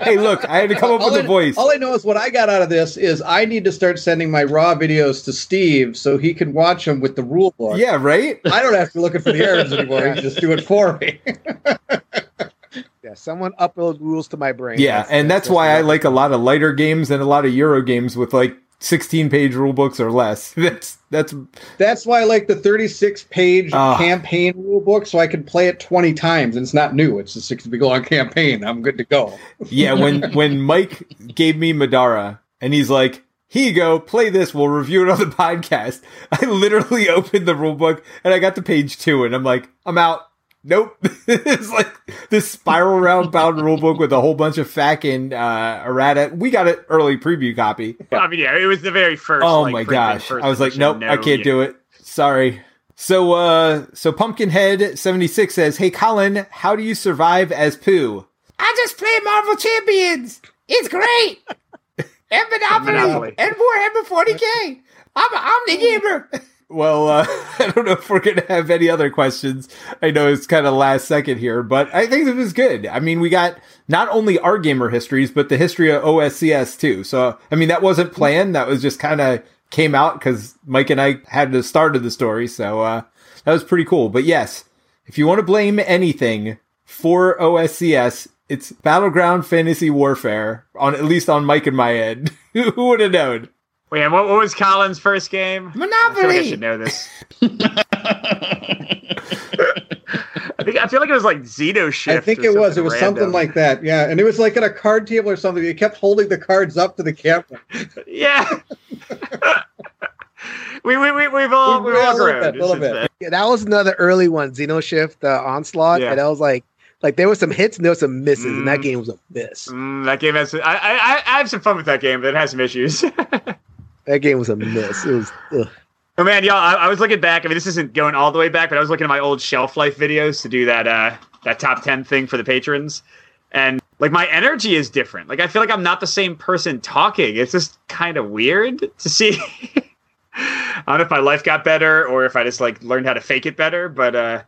hey, look, I had to come up all with I, a voice. all I know is what I got out of this is I need to start sending my raw videos to Steve so he can watch them with the rule book. Yeah, right. I don't have to be looking for the errors anymore. He can just do it for me. Yeah, someone upload rules to my brain. Yeah, and that's, why I like a lot of lighter games and a lot of Euro games with like 16 page rule books or less. That's that's That's why I like the 36 page Ah. campaign rule book, so I can play it 20 times. And it's not new; it's a 60 long campaign. I'm good to go. yeah. When when Mike gave me Madara and he's like, "Here you go, play this. We'll review it on the podcast." I literally opened the rule book and I got to page two, and I'm like, "I'm out." Nope. it's like this spiral round bound rule book with a whole bunch of and uh, errata. We got an early preview copy. I mean, yeah, it was the very first. Oh like, my gosh. I was like, nope, I can't yeah. do it. Sorry. So uh so Pumpkinhead 76 says, Hey Colin, how do you survive as Pooh? I just play Marvel Champions. It's great. and Monopoly, Monopoly. and Warhammer 40k. I'm I'm the gamer. Well, uh, I don't know if we're gonna have any other questions. I know it's kind of last second here, but I think it was good. I mean, we got not only our gamer histories, but the history of OSCS too. So, I mean, that wasn't planned. That was just kind of came out because Mike and I had the start of the story. So, uh, that was pretty cool. But yes, if you want to blame anything for OSCS, it's Battleground Fantasy Warfare on at least on Mike and my end. Who would have known? Wait, and what, what was Colin's first game? I feel like I should know this. I think I feel like it was like Xeno Shift. I think it was. It was random. something like that. Yeah, and it was like at a card table or something. You kept holding the cards up to the camera. Yeah. we we we we've all We- we've all a grown. bit, a little bit. Yeah, that was another early one, Xeno Shift, uh, Onslaught, Yeah. and I was like, like there was some hits and there was some misses, and that Mm. game was a miss. Mm, that game has. I, I I- I have some fun with that game, but it has some issues. That game was a mess. It was. Ugh. Oh man, y'all! I, I was looking back. I mean, this isn't going all the way back, but I was looking at my old shelf life videos to do that uh that top ten thing for the patrons, and like my energy is different. Like I feel like I'm not the same person talking. It's just kind of weird to see. I don't know if my life got better or if I just like learned how to fake it better, but uh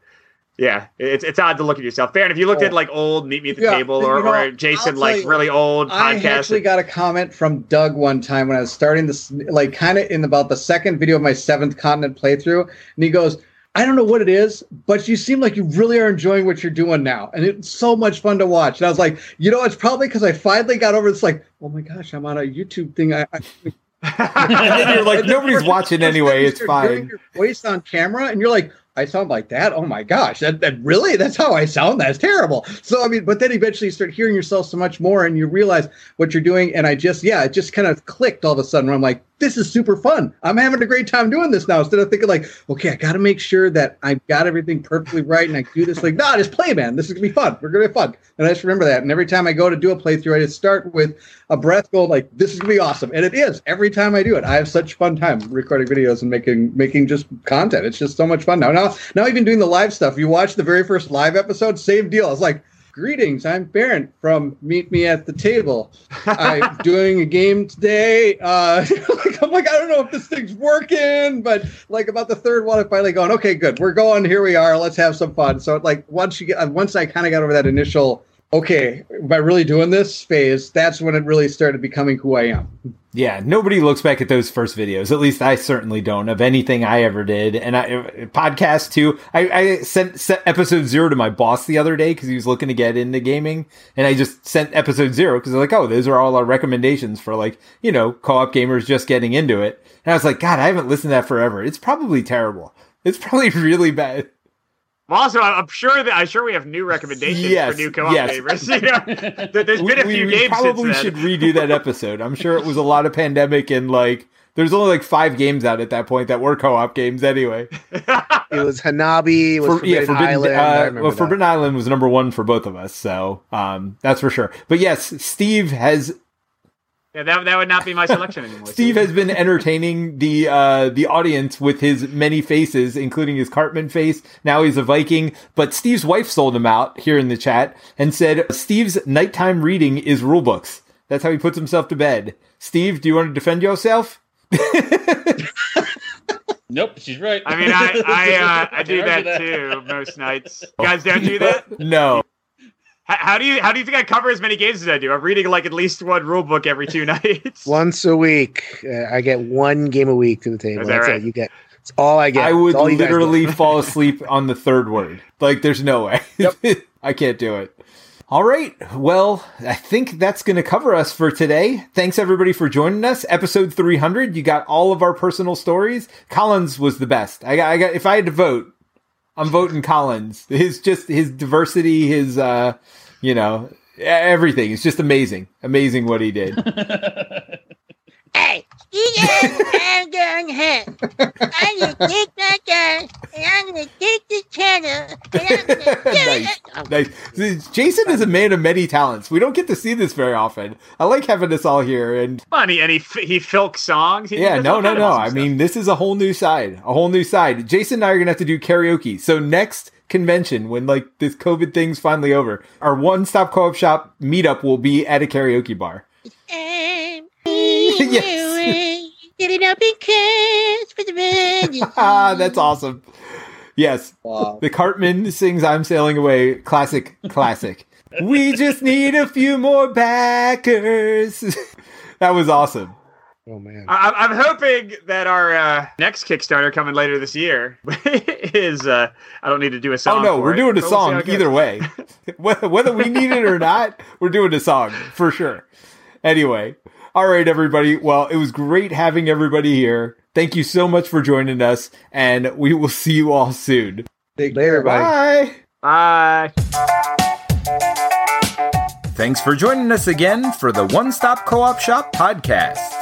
yeah, it's it's odd to look at yourself. Baron, if you looked at Oh. like old Meet Me at the Yeah, Table you or, know, or Jason like you, really old I podcast, I actually got a comment from Doug one time when I was starting this, like, kind of in about the second video of my seventh continent playthrough, and he goes, "I don't know what it is, but you seem like you really are enjoying what you're doing now, and it's so much fun to watch." And I was like, "You know, it's probably because I finally got over this. Like, oh my gosh, I'm on a YouTube thing. I, I you're like, nobody's watching anyway. It's start hearing fine. Your voice on camera, and you're like, I sound like that. Oh my gosh, that, that really? That's how I sound. That's terrible. So I mean, but then eventually you start hearing yourself so much more, and you realize what you're doing. And I just, yeah, it just kind of clicked all of a sudden. I'm like, this is super fun. I'm having a great time doing this now. Instead of thinking like, okay, I got to make sure that I've got everything perfectly right, and I do this like, nah, just play, man. This is gonna be fun. We're gonna be fun. And I just remember that. And every time I go to do a playthrough, I just start with a breath going like, this is gonna be awesome. And it is every time I do it. I have such fun time recording videos and making making just content. It's just so much fun now. Now now even doing the live stuff. You watch the very first live episode, same deal. It's like, greetings, I'm Baron from Meet Me at the Table. I'm doing a game today. Uh like, I'm like, I don't know if this thing's working, but like about the third one, I'm finally going, okay, good. We're going, here we are, let's have some fun. So like once you get once I kind of got over that initial okay, by really doing this phase? That's when it really started becoming who I am. Yeah, nobody looks back at those first videos. At least I certainly don't of anything I ever did. And I podcast too. I, I sent, sent episode zero to my boss the other day because he was looking to get into gaming, and I just sent episode zero because they're like, oh, those are all our recommendations for like you know co-op gamers just getting into it. And I was like, God, I haven't listened to that forever. It's probably terrible. It's probably really bad. Well, also, I- I'm sure that I'm sure we have new recommendations Yes, for new co-op yes. gamers. You know, there- there's been a we, few we games probably since should then. redo that episode. I'm sure it was a lot of pandemic and like there's only like five games out at that point that were co-op games anyway. It was Hanabi. It was For- Forbidden, Island. Uh, remember well, that. Forbidden Island was number one for both of us, so um, that's for sure. But yes, Steve has Yeah, that, that would not be my selection anymore. Steve has been entertaining the uh, the audience with his many faces, including his Cartman face. Now he's a Viking, but Steve's wife sold him out here in the chat and said Steve's nighttime reading is rule books. That's how he puts himself to bed. Steve, do you want to defend yourself? Nope, she's right. I mean, I I, uh, I do Can't that too most nights. You guys don't do that? No. How, how do you how do you think I cover as many games as I do? I'm reading like at least one rule book every two nights. Once a week, uh, I get one game a week to the table. Is that That's right? it. You get. It's all I get. I would It's all you guys literally fall asleep on the third word. Like, there's no way. Yep. I can't do it. All right. Well, I think that's going to cover us for today. Thanks everybody for joining us. Episode 300. You got all of our personal stories. Colin's was the best. I got, I got, if I had to vote, I'm voting Colin's. His just, his diversity, his, uh, you know, everything. It's just amazing. Amazing what he did. Hey, you guys I'm going home. I'm gonna take my gun and I'm gonna take the channel and I'm gonna do nice. it. Nice. Jason is a man of many talents. We don't get to see this very often. I like having this all here. And Funny, and he f- he filks songs. He yeah, no, no, no. awesome I stuff. mean, this is a whole new side, a whole new side. Jason and I are going to have to do karaoke. So next convention, when like this COVID thing's finally over, our one stop co op shop meetup will be at a karaoke bar. Yes. Get up in case for the. Ah, that's awesome. Yes. Wow. The Cartman sings I'm Sailing Away. Classic, classic. we just need a few more backers. that was awesome. Oh man. I- I'm hoping that our uh, next Kickstarter coming later this year is. Uh, I don't need to do a song. Oh no, for we're it, doing a but we'll song either way. whether, whether we need it or not, we're doing a song for sure. Anyway, all right, everybody. Well, it was great having everybody here. Thank you so much for joining us, and we will see you all soon. Take Later, care. Bye. Bye. Bye. Thanks for joining us again for the One Stop Co op Shop podcast.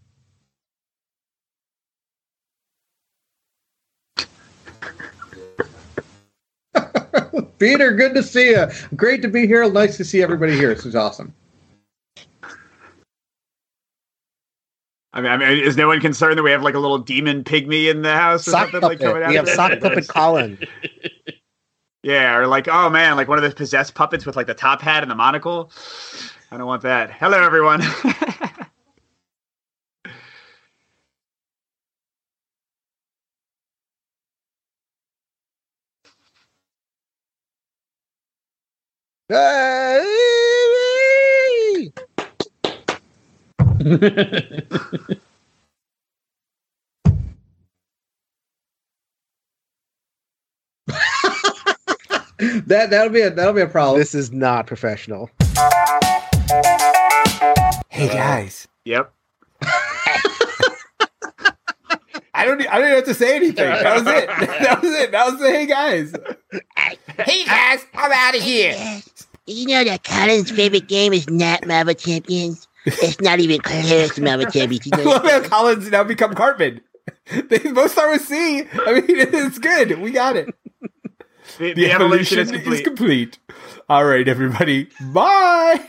Peter, good to see you. Great to be here. Nice to see everybody here. This is awesome. I mean, I mean, is no one concerned that we have like a little demon pigmy in the house or Sock something like coming out? We have sock puppet Colin. Yeah, or like, oh man, like one of those possessed puppets with like the top hat and the monocle. I don't want that. Hello, everyone. Hey! That that'll be a that'll be a problem. This is not professional. Hey uh, guys, yep. I don't. I don't even have to say anything. That was it. That was it. That was the hey guys. Hey guys, I'm out of here. Yes. You know that Colin's favorite game is not Marvel Champions? It's not even close to Marvel Champions. You I love how Colin's now become Cartman. They both start with C. I mean, it's good. We got it. The, the evolution, is complete. complete. All right, everybody. Bye.